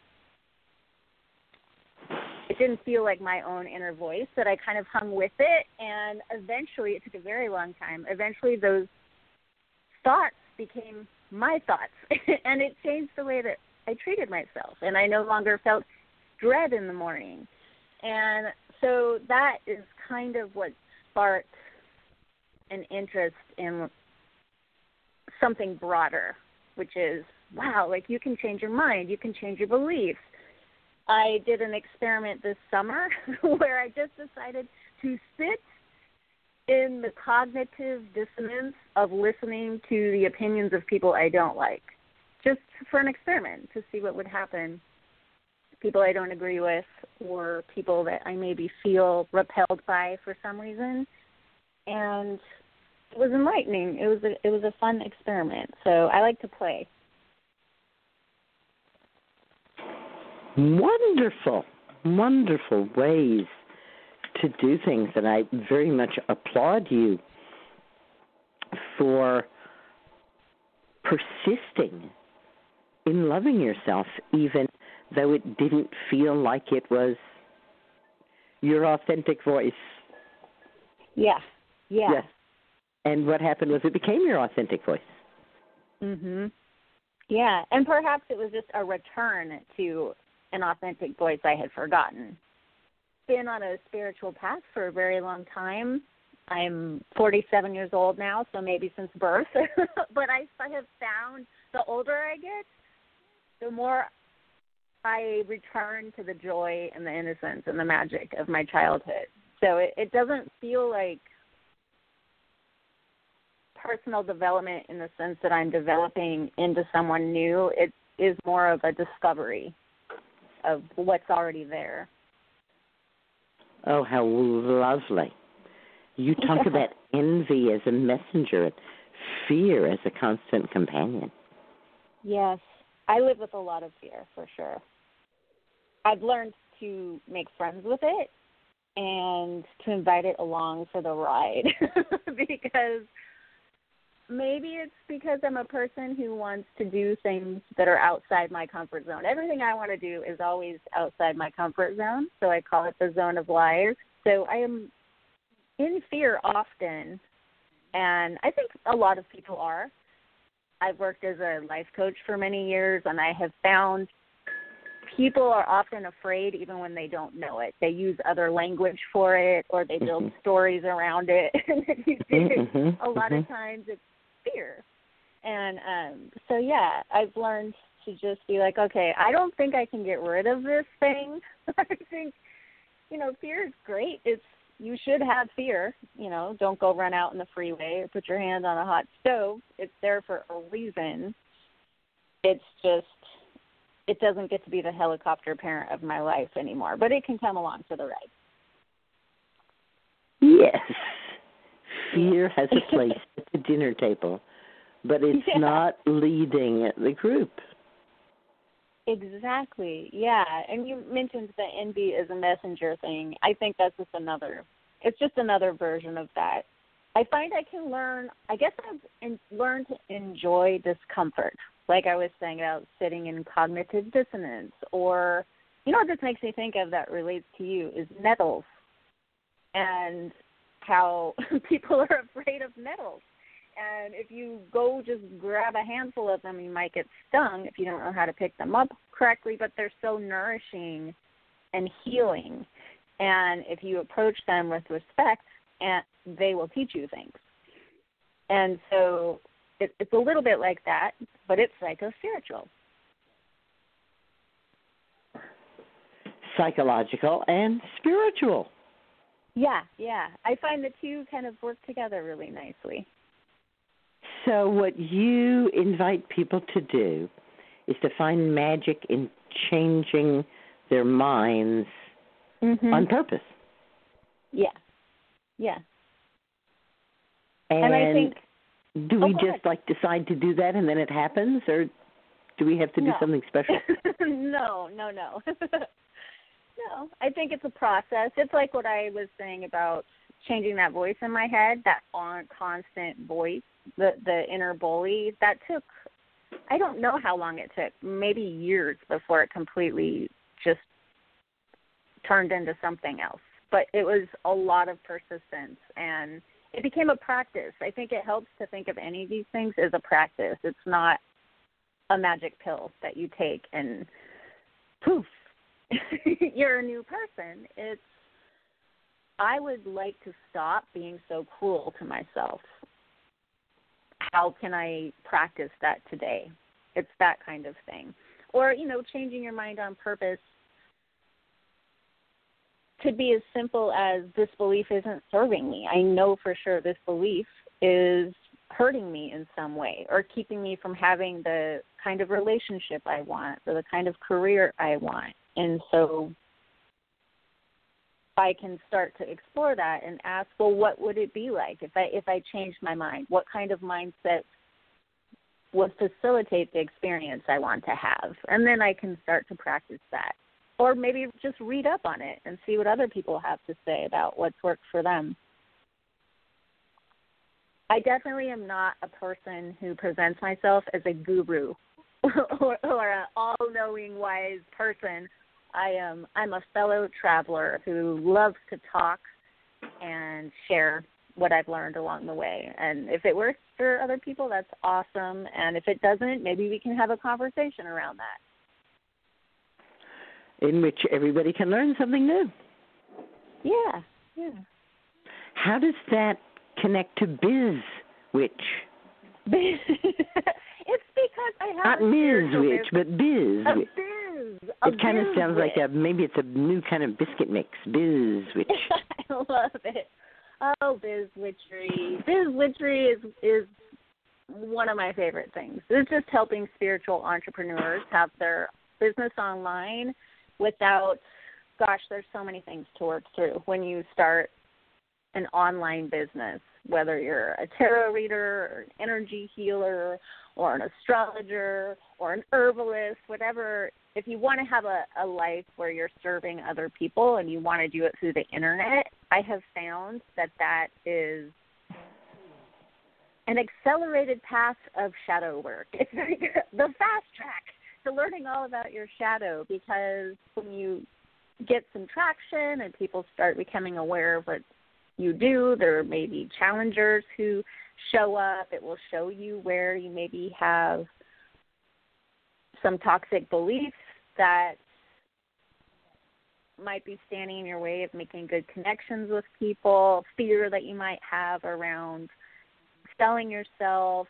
it didn't feel like my own inner voice that I kind of hung with it and eventually it took a very long time. Eventually those thoughts became my thoughts [laughs] and it changed the way that I treated myself and I no longer felt dread in the morning. And so that is kind of what sparked an interest in something broader, which is wow, like you can change your mind, you can change your beliefs. I did an experiment this summer [laughs] where I just decided to sit in the cognitive dissonance of listening to the opinions of people I don't like, just for an experiment to see what would happen. People I don't agree with, or people that I maybe feel repelled by for some reason, and it was enlightening. It was a, it was a fun experiment. So I like to play. Wonderful, wonderful ways to do things, and I very much applaud you for persisting in loving yourself, even though it didn't feel like it was your authentic voice. Yeah. Yeah. Yes. And what happened was it became your authentic voice. Mhm. Yeah, and perhaps it was just a return to an authentic voice I had forgotten. Been on a spiritual path for a very long time. I'm 47 years old now, so maybe since birth. [laughs] but I, I have found the older I get, the more I return to the joy and the innocence and the magic of my childhood. So it, it doesn't feel like personal development in the sense that I'm developing into someone new. It is more of a discovery of what's already there. Oh, how lovely. You talk [laughs] about envy as a messenger and fear as a constant companion. Yes, I live with a lot of fear for sure. I've learned to make friends with it and to invite it along for the ride [laughs] because maybe it's because I'm a person who wants to do things that are outside my comfort zone. Everything I want to do is always outside my comfort zone, so I call it the zone of lies. So I am in fear often, and I think a lot of people are. I've worked as a life coach for many years, and I have found people are often afraid even when they don't know it. They use other language for it, or they build Mhm. stories around it. [laughs] and if you dig, Mhm, a lot of mhm. times it's fear. And um so yeah, I've learned to just be like, okay, I don't think I can get rid of this thing. [laughs] I think you know, fear is great. It's you should have fear, you know, don't go run out in the freeway or put your hand on a hot stove. It's there for a reason. It's just it doesn't get to be the helicopter parent of my life anymore, but it can come along for the ride. Yes. Fear has a place [laughs] at the dinner table, but it's Yeah. not leading the group. Exactly. Yeah. And you mentioned the envy is a messenger thing. I think that's just another it's just another version of that. I find I can learn I guess I've in, learned to enjoy discomfort. Like I was saying about sitting in cognitive dissonance or you know what this makes me think of that relates to you is nettles and how [laughs] people are afraid of nettles. And if you go just grab a handful of them, you might get stung if you don't know how to pick them up correctly, but they're so nourishing and healing. And if you approach them with respect, and they will teach you things. And so it, it's a little bit like that, but it's psycho spiritual. Psychological and spiritual. Yeah, yeah. I find the two kind of work together really nicely. So, what you invite people to do is to find magic in changing their minds Mhm. on purpose. Yeah. Yeah. And, And I think do Oh, we go just like decide to do that and then it happens, or do we have to do No. something special? [laughs] no, no, no. [laughs] no, I think it's a process. It's like what I was saying about changing that voice in my head, that on constant voice, the the inner bully. That took I don't know how long it took, maybe years before it completely just turned into something else. But it was a lot of persistence and it became a practice. I think it helps to think of any of these things as a practice. It's not a magic pill that you take and poof, [laughs] you're a new person. It's I would like to stop being so cruel to myself. How can I practice that today? It's that kind of thing. Or, you know, changing your mind on purpose could be as simple as this belief isn't serving me. I know for sure this belief is hurting me in some way or keeping me from having the kind of relationship I want or the kind of career I want. And so I can start to explore that and ask, well, what would it be like if I if I changed my mind? What kind of mindset would facilitate the experience I want to have? And then I can start to practice that. Or maybe just read up on it and see what other people have to say about what's worked for them. I definitely am not a person who presents myself as a guru [laughs] or, or an all-knowing wise person. I am I'm a fellow traveler who loves to talk and share what I've learned along the way. And if it works for other people, that's awesome. And if it doesn't, maybe we can have a conversation around that. In which everybody can learn something new. Yeah, yeah. How does that connect to Biz Witch? [laughs] it's because I have Not a Ms. Witch, but Biz Witch. biz. It kind of sounds like a maybe it's a new kind of biscuit mix. Biz Witch. [laughs] I love it. Oh, biz witchery. Biz witchery is is one of my favorite things. It's just helping spiritual entrepreneurs have their business online without gosh, there's so many things to work through when you start an online business, whether you're a tarot reader or an energy healer or an astrologer or an herbalist, whatever. If you want to have a, a life where you're serving other people and you want to do it through the internet, I have found that that is an accelerated path of shadow work. It's [laughs] the fast track to learning all about your shadow because when you get some traction and people start becoming aware of what you do, there may be challengers who show up. It will show you where you maybe have some toxic beliefs that might be standing in your way of making good connections with people, fear that you might have around selling yourself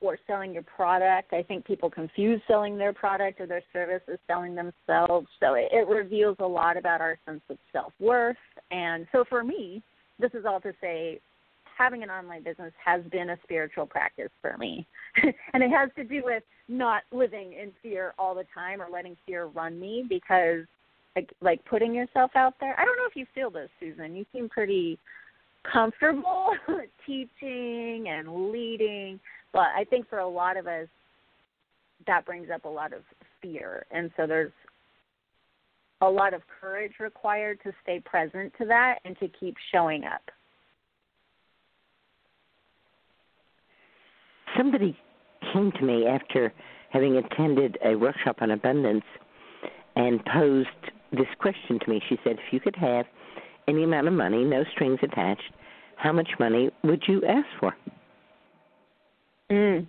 or selling your product. I think people confuse selling their product or their service as selling themselves. So it, it reveals a lot about our sense of self worth. And so for me, this is all to say having an online business has been a spiritual practice for me. [laughs] and it has to do with not living in fear all the time or letting fear run me because like like putting yourself out there. I don't know if you feel this, Susun. You seem pretty comfortable [laughs] teaching and leading, but I think for a lot of us that brings up a lot of fear. And so there's a lot of courage required to stay present to that and to keep showing up. Somebody came to me after having attended a workshop on abundance and posed this question to me. She said, If you could have any amount of money, no strings attached, how much money would you ask for? Mm.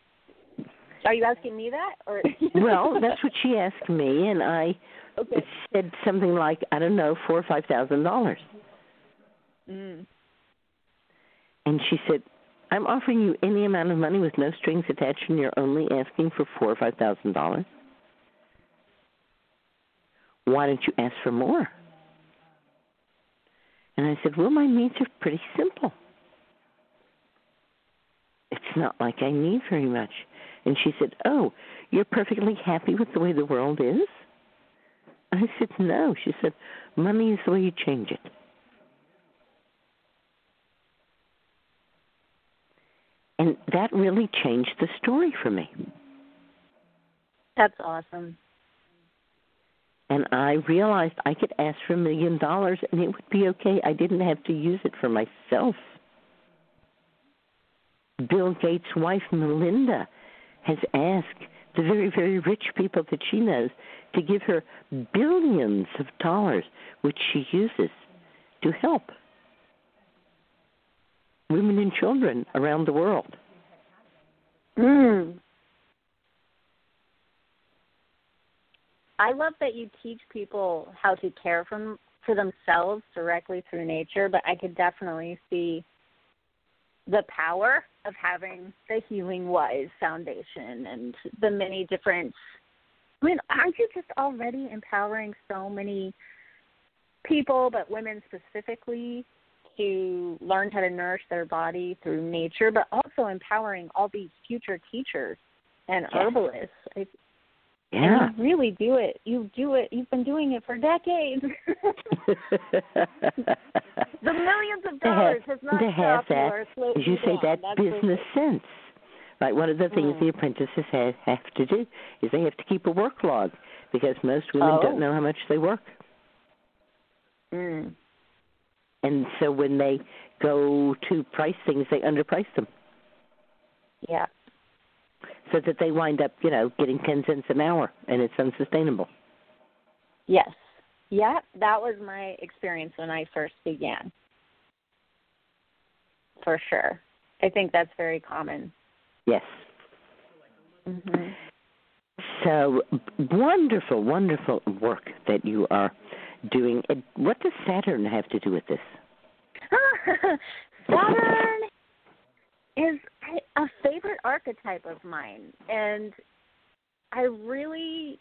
Are you asking me that or [laughs] well, that's what she asked me, and I Okay. said something like, I don't know, four or five thousand dollars. Mm. And she said, I'm offering you any amount of money with no strings attached, and you're only asking for four or five thousand dollars. Why don't you ask for more? And I said, Well, my needs are pretty simple. It's not like I need very much. And she said, Oh, you're perfectly happy with the way the world is? I said, No. She said, Money is the way you change it. And that really changed the story for me. That's awesome. And I realized I could ask for a million dollars and it would be okay. I didn't have to use it for myself. Bill Gates' wife, Melinda, has asked the very, very rich people that she knows to give her billions of dollars, which she uses to help women and children around the world. Mm. I love that you teach people how to care from for themselves directly through nature, but I could definitely see the power of having the healing wise foundation and the many different I mean, aren't you just already empowering so many people, but women specifically, to learn how to nourish their body through nature, but also empowering all these future teachers and Yeah. herbalists? I, Yeah. you really do it. You do it. You've been doing it for decades. [laughs] the millions of [laughs] to have, dollars has not to have that, as you say, that That's business sense. Right. One of the things Mm. the apprentices have, have to do is they have to keep a work log because most women Oh. don't know how much they work. Mm. And so when they go to price things, they underprice them Yeah. so that they wind up, you know, getting 10 cents an hour and it's unsustainable. Yes. Yeah, that was my experience when I first began. For sure. I think that's very common. Yes. hmm So wonderful, wonderful work that you are doing. And What does Saturn have to do with this? [laughs] Saturn is a favorite archetype of mine, and I really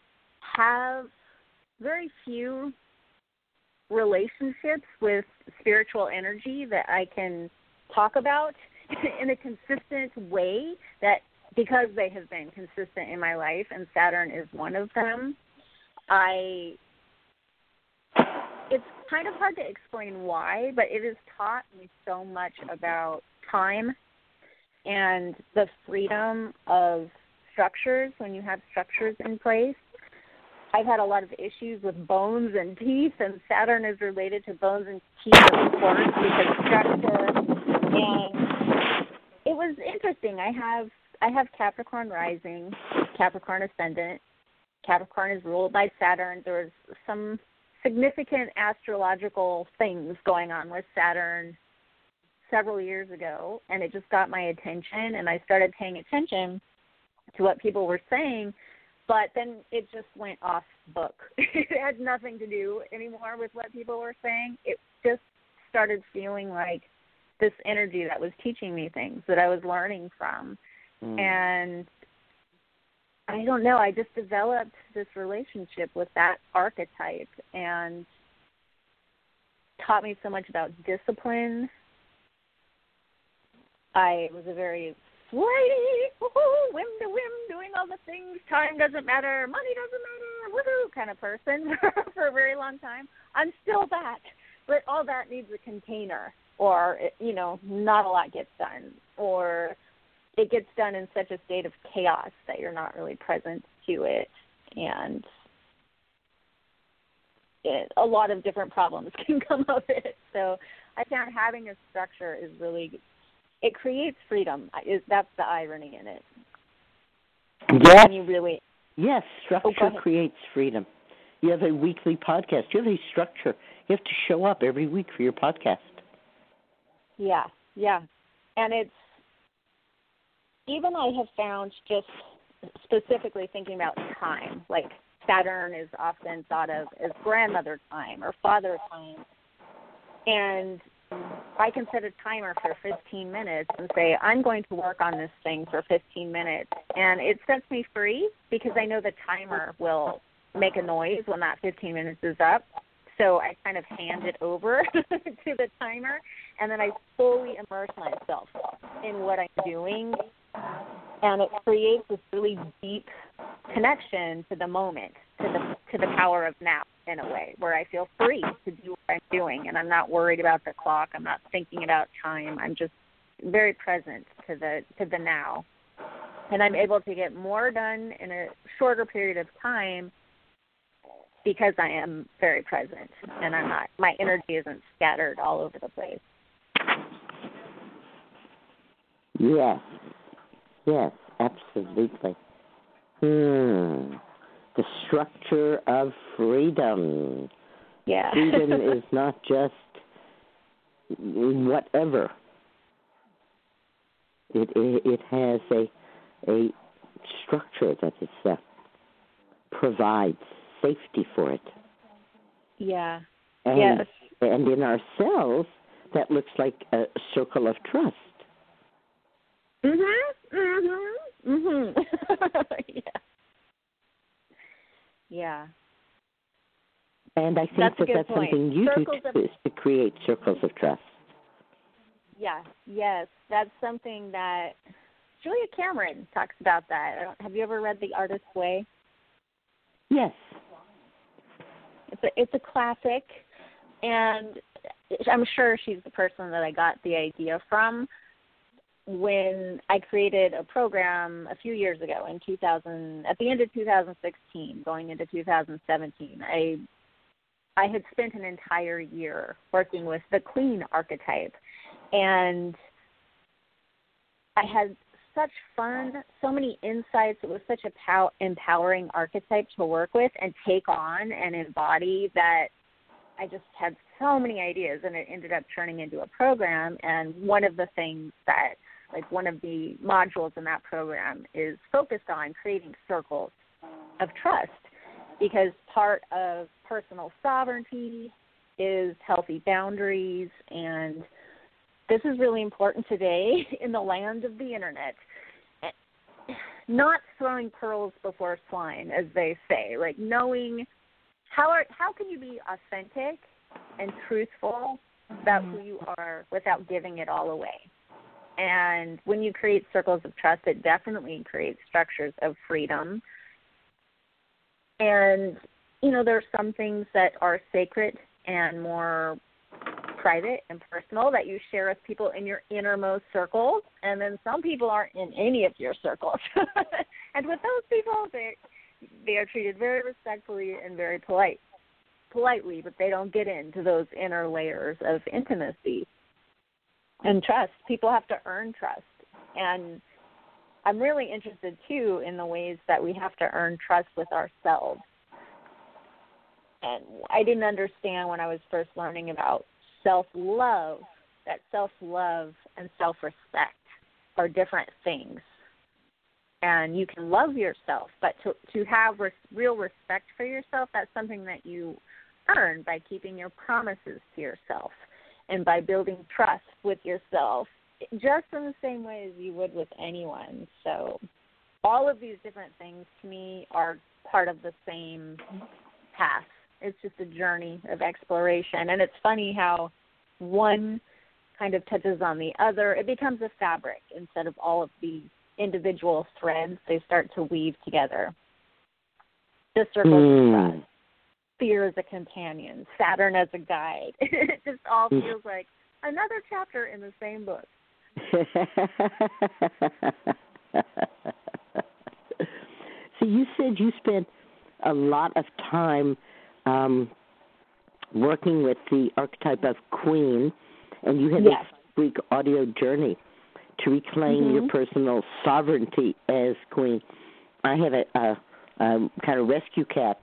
have very few relationships with spiritual energy that I can talk about [laughs] in a consistent way that because they have been consistent in my life and Saturn is one of them I kind of hard to explain why but it has taught me so much about time and the freedom of structures when you have structures in place I've had a lot of issues with bones and teeth, and Saturn is related to bones and teeth, of course, because structure. And it was interesting. I have I have Capricorn rising, Capricorn ascendant. Capricorn is ruled by Saturn. There was some significant astrological things going on with Saturn several years ago, and it just got my attention, and I started paying attention to what people were saying but then it just went off book. [laughs] it had nothing to do anymore with what people were saying. It just started feeling like this energy that was teaching me things that I was learning from. Mm. And I don't know, I just developed this relationship with that archetype and taught me so much about discipline. I was a very flighty, whim to whim, doing all the things. Time doesn't matter, money doesn't matter, woohoo kind of person [laughs] for a very long time. I'm still that, but all that needs a container, or you know, not a lot gets done, or it gets done in such a state of chaos that you're not really present to it, and it, a lot of different problems [laughs] can come of it. So I found having a structure is really it creates freedom. Is that's the irony in it. Yes. And you really Yes, Oh, structure ahead. creates freedom. You have a weekly podcast. You have a structure. You have to show up every week for your podcast. Yeah, yeah. And it's even I have found just specifically thinking about time, like Saturn is often thought of as grandmother time or father time. And I can set a timer for 15 minutes and say, I'm going to work on this thing for 15 minutes. And it sets me free because I know the timer will make a noise when that 15 minutes is up. So I kind of hand it over [laughs] to the timer and then I fully immerse myself in what I'm doing. And it creates this really deep connection to the moment, to the to the power of now in a way, where I feel free to do what I'm doing and I'm not worried about the clock. I'm not thinking about time. I'm just very present to the to the now. And I'm able to get more done in a shorter period of time because I am very present and I'm not my energy isn't scattered all over the place. Yes. Yes, absolutely. Hmm. The structure of freedom. Yeah. Freedom [laughs] is not just whatever. It it, it has a a structure that is uh, provides safety for it. Yeah. And, Yes. and in ourselves, that looks like a circle of trust. Mhm. Mhm. Mhm. [laughs] yeah. Yeah. And I think That's that that's point. something you Circles do of- too, is to create circles of trust. Yeah. Yes. That's something that Julia Cameron talks about that. I don't- Have you ever read The Artist's Way? Yes. It's a it's a classic, and I'm sure she's the person that I got the idea from when I created a program a few years ago in 2000 at the end of 2016 going into 2017 I I had spent an entire year working with the queen archetype and I had such fun, so many insights. It was such a pow- empowering archetype to work with and take on and embody that I just had so many ideas and it ended up turning into a program and one of the things that like one of the modules in that program is focused on creating circles of trust because part of personal sovereignty is healthy boundaries and this is really important today [laughs] in the land of the internet. Not throwing pearls before swine as they say like knowing how are how can you be authentic and truthful about mm-hmm. who you are without giving it all away and when you create circles of trust it definitely creates structures of freedom. And you know there are some things that are sacred and more private and personal that you share with people in your innermost circles. And then some people aren't in any of your circles. [laughs] And with those people they they are treated very respectfully and very polite politely but they don't get into those inner layers of intimacy and trust. People have to earn trust. And i'm really interested too in the ways that we have to earn trust with ourselves. And i didn't understand when i was first learning about self love that self love and self respect are different things. And you can love yourself but to to have res- real respect for yourself that's something that you earn by keeping your promises to yourself and by building trust with yourself just in the same way as you would with anyone. So all of these different things to me are part of the same path. It's just a journey of exploration. And it's funny how one kind of touches on the other. It becomes a fabric instead of all of the individual threads. They start to weave together. The trust. Mm. Fear as a companion saturn as a guide [laughs] it just all feels like another chapter in the same book [laughs] so you said you spent a lot of time um, working with the archetype of queen, and you had Yes. this week audio journey to reclaim your Mhm. personal sovereignty as queen. I have a, a, a kind of rescue cat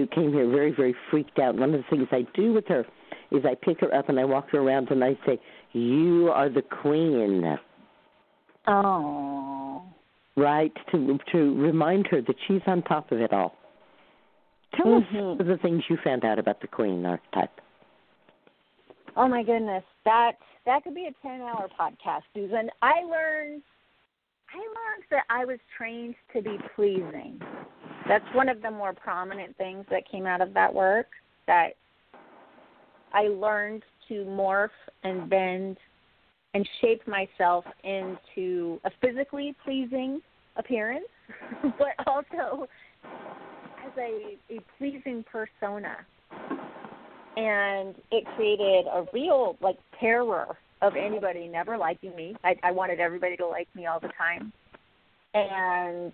who came here very, very freaked out. One of the things I do with her is I pick her up and I walk her around and I say, "You are the queen." oh right? To to remind her that she's on top of it all. Tell us Mhm. some of the things you found out about the queen archetype. Oh my goodness, that that could be a ten hour podcast, Susun. I learned I learned that I was trained to be pleasing. That's one of the more prominent things that came out of that work. That I learned to morph and bend and shape myself into a physically pleasing appearance, [laughs] but also as a, a pleasing persona and it created a real like terror of anybody never liking me. I, I wanted everybody to like me all the time, and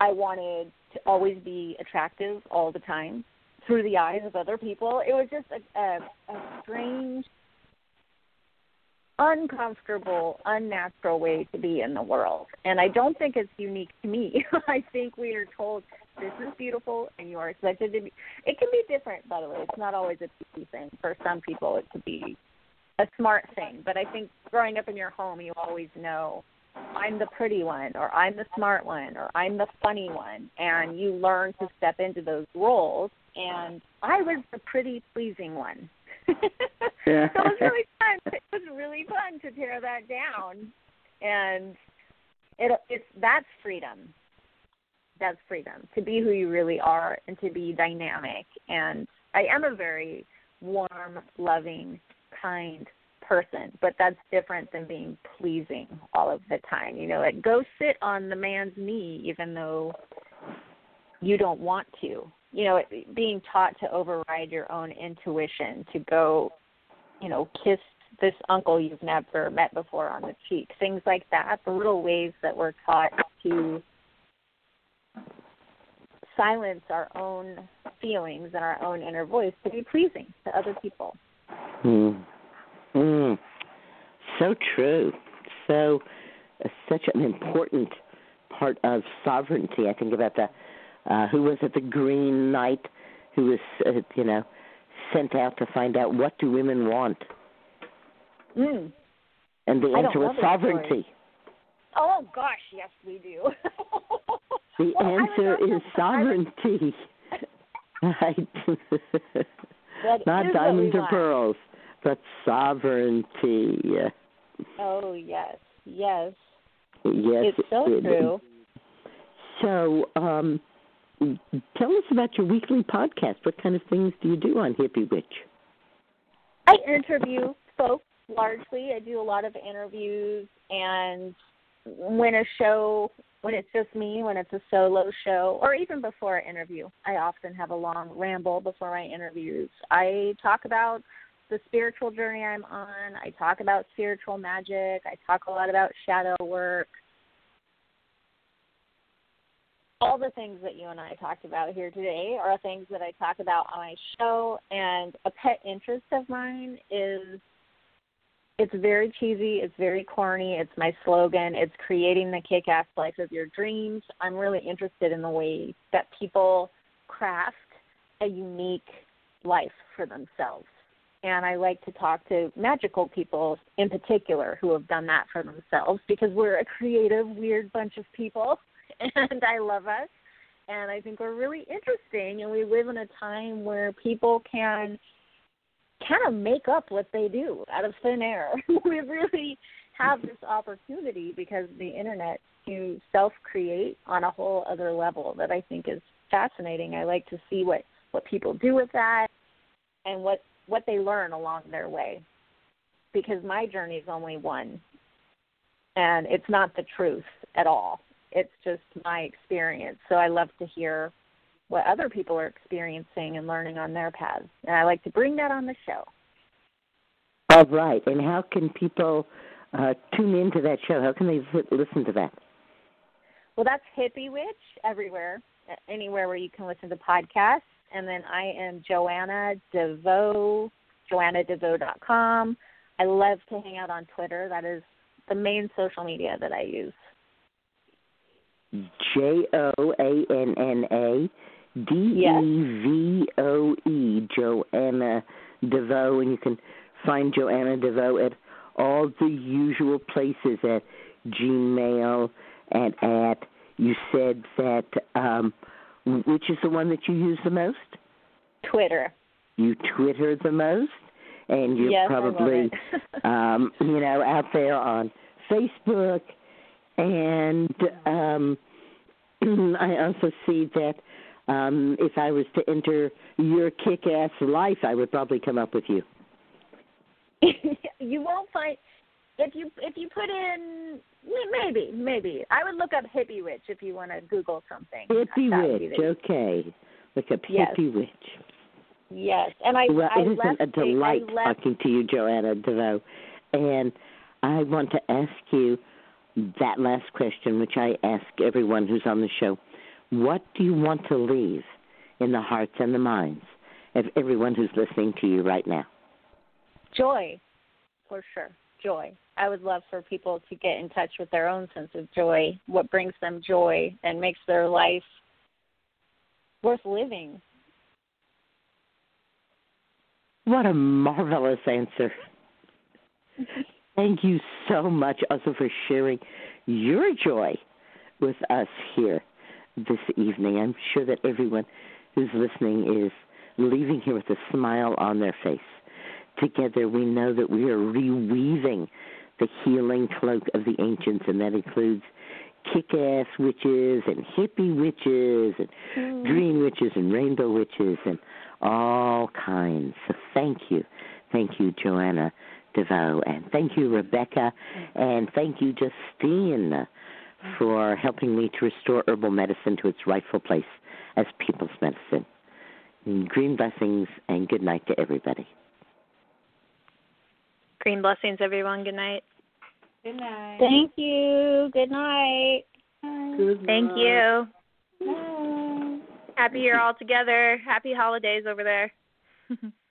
I wanted to always be attractive all the time through the eyes of other people. It was just a, a, a strange, uncomfortable, unnatural way to be in the world, and I don't think it's unique to me. [laughs] I think we are told this is beautiful and you are expected to be it can be different by the way it's not always a PC thing for some people it could be a smart thing but i think growing up in your home you always know I'm the pretty one, or I'm the smart one, or I'm the funny one, and you learn to step into those roles. And I was the pretty, pleasing one. [laughs] Yeah. so it was really fun. It was really fun to tear that down, and it it's that's freedom. That's freedom to be who you really are and to be dynamic. And I am a very warm, loving, kind person, but that's different than being pleasing all of the time. You know, like go sit on the man's knee even though you don't want to. You know, it, being taught to override your own intuition, to go, you know, kiss this uncle you've never met before on the cheek, things like that. The little ways that we're taught to silence our own feelings and our own inner voice to be pleasing to other people. Mm. Mm. So true. So uh, such an important part of sovereignty. I think about the uh, who was it, the Green Knight, who was uh, you know sent out to find out what do women want, Mm. and the answer was sovereignty. Oh gosh, yes we do. [laughs] The Well, answer is [laughs] sovereignty. [laughs] right. Not diamonds or pearls, but sovereignty. Oh yes, yes. Yes, it's so it true. So, um, tell us about your weekly podcast. What kind of things do you do on Hippie Witch? I interview folks largely. I do a lot of interviews, and when a show, when it's just me, when it's a solo show, or even before an interview, I often have a long ramble before my interviews. I talk about the spiritual journey I'm on. I talk about spiritual magic. I talk a lot about shadow work. All the things that you and I talked about here today are things that I talk about on my show, and a pet interest of mine is it's very cheesy, it's very corny, it's my slogan, it's creating the kick ass life of your dreams. I'm really interested in the way that people craft a unique life for themselves. And I like to talk to magical people in particular who have done that for themselves because we're a creative, weird bunch of people [laughs] and I love us. And I think we're really interesting and we live in a time where people can kind of make up what they do out of thin air. [laughs] we really have this opportunity because of the internet to self create on a whole other level that I think is fascinating. I like to see what what people do with that and what what they learn along their way. Because my journey is only one. And it's not the truth at all. It's just my experience. So I love to hear what other people are experiencing and learning on their paths. And I like to bring that on the show. All right. And how can people uh, tune into that show? How can they listen to that? Well, that's Hippie Witch everywhere, anywhere where you can listen to podcasts. And then I am Joanna DeVoe, joannadevoe.com. I love to hang out on Twitter. That is the main social media that I use. J O A N N A D E V O E, Joanna DeVoe, and you can find Joanna DeVoe at all the usual places at Gmail and at. You said that um, which is the one that you use the most? Twitter. You Twitter the most, and you're Yes, probably [laughs] um, you know out there on Facebook, and um, [clears throat] I also see that um, if I was to enter your kick-ass life, I would probably come up with you. [laughs] you won't find if you if you put in maybe maybe I would look up hippie witch if you want to Google something. Hippie That would be witch, okay. Look up Yes. hippie witch. Yes, and I well, I it left a delight left, talking to you, Joanna DeVoe. And I want to ask you that last question, which I ask everyone who's on the show. What do you want to leave in the hearts and the minds of everyone who's listening to you right now? joy for sure joy i would love for people to get in touch with their own sense of joy what brings them joy and makes their life worth living What a marvelous answer. Thank you so much also for sharing your joy with us here this evening. I'm sure that everyone who's listening is leaving here with a smile on their face. Together, we know that we are reweaving the healing cloak of the ancients, and that includes kick ass witches and hippie witches and Mm. green witches and rainbow witches and all kinds. So thank you. Thank you, Joanna DeVoe. And thank you, Rebecca. And thank you, Justine, for helping me to restore herbal medicine to its rightful place as people's medicine. Green blessings and good night to everybody. Green blessings, everyone. Good night. Good night. Thank you. Good night. Good Thank you. Bye. Happy you're all together. Happy holidays over there. [laughs]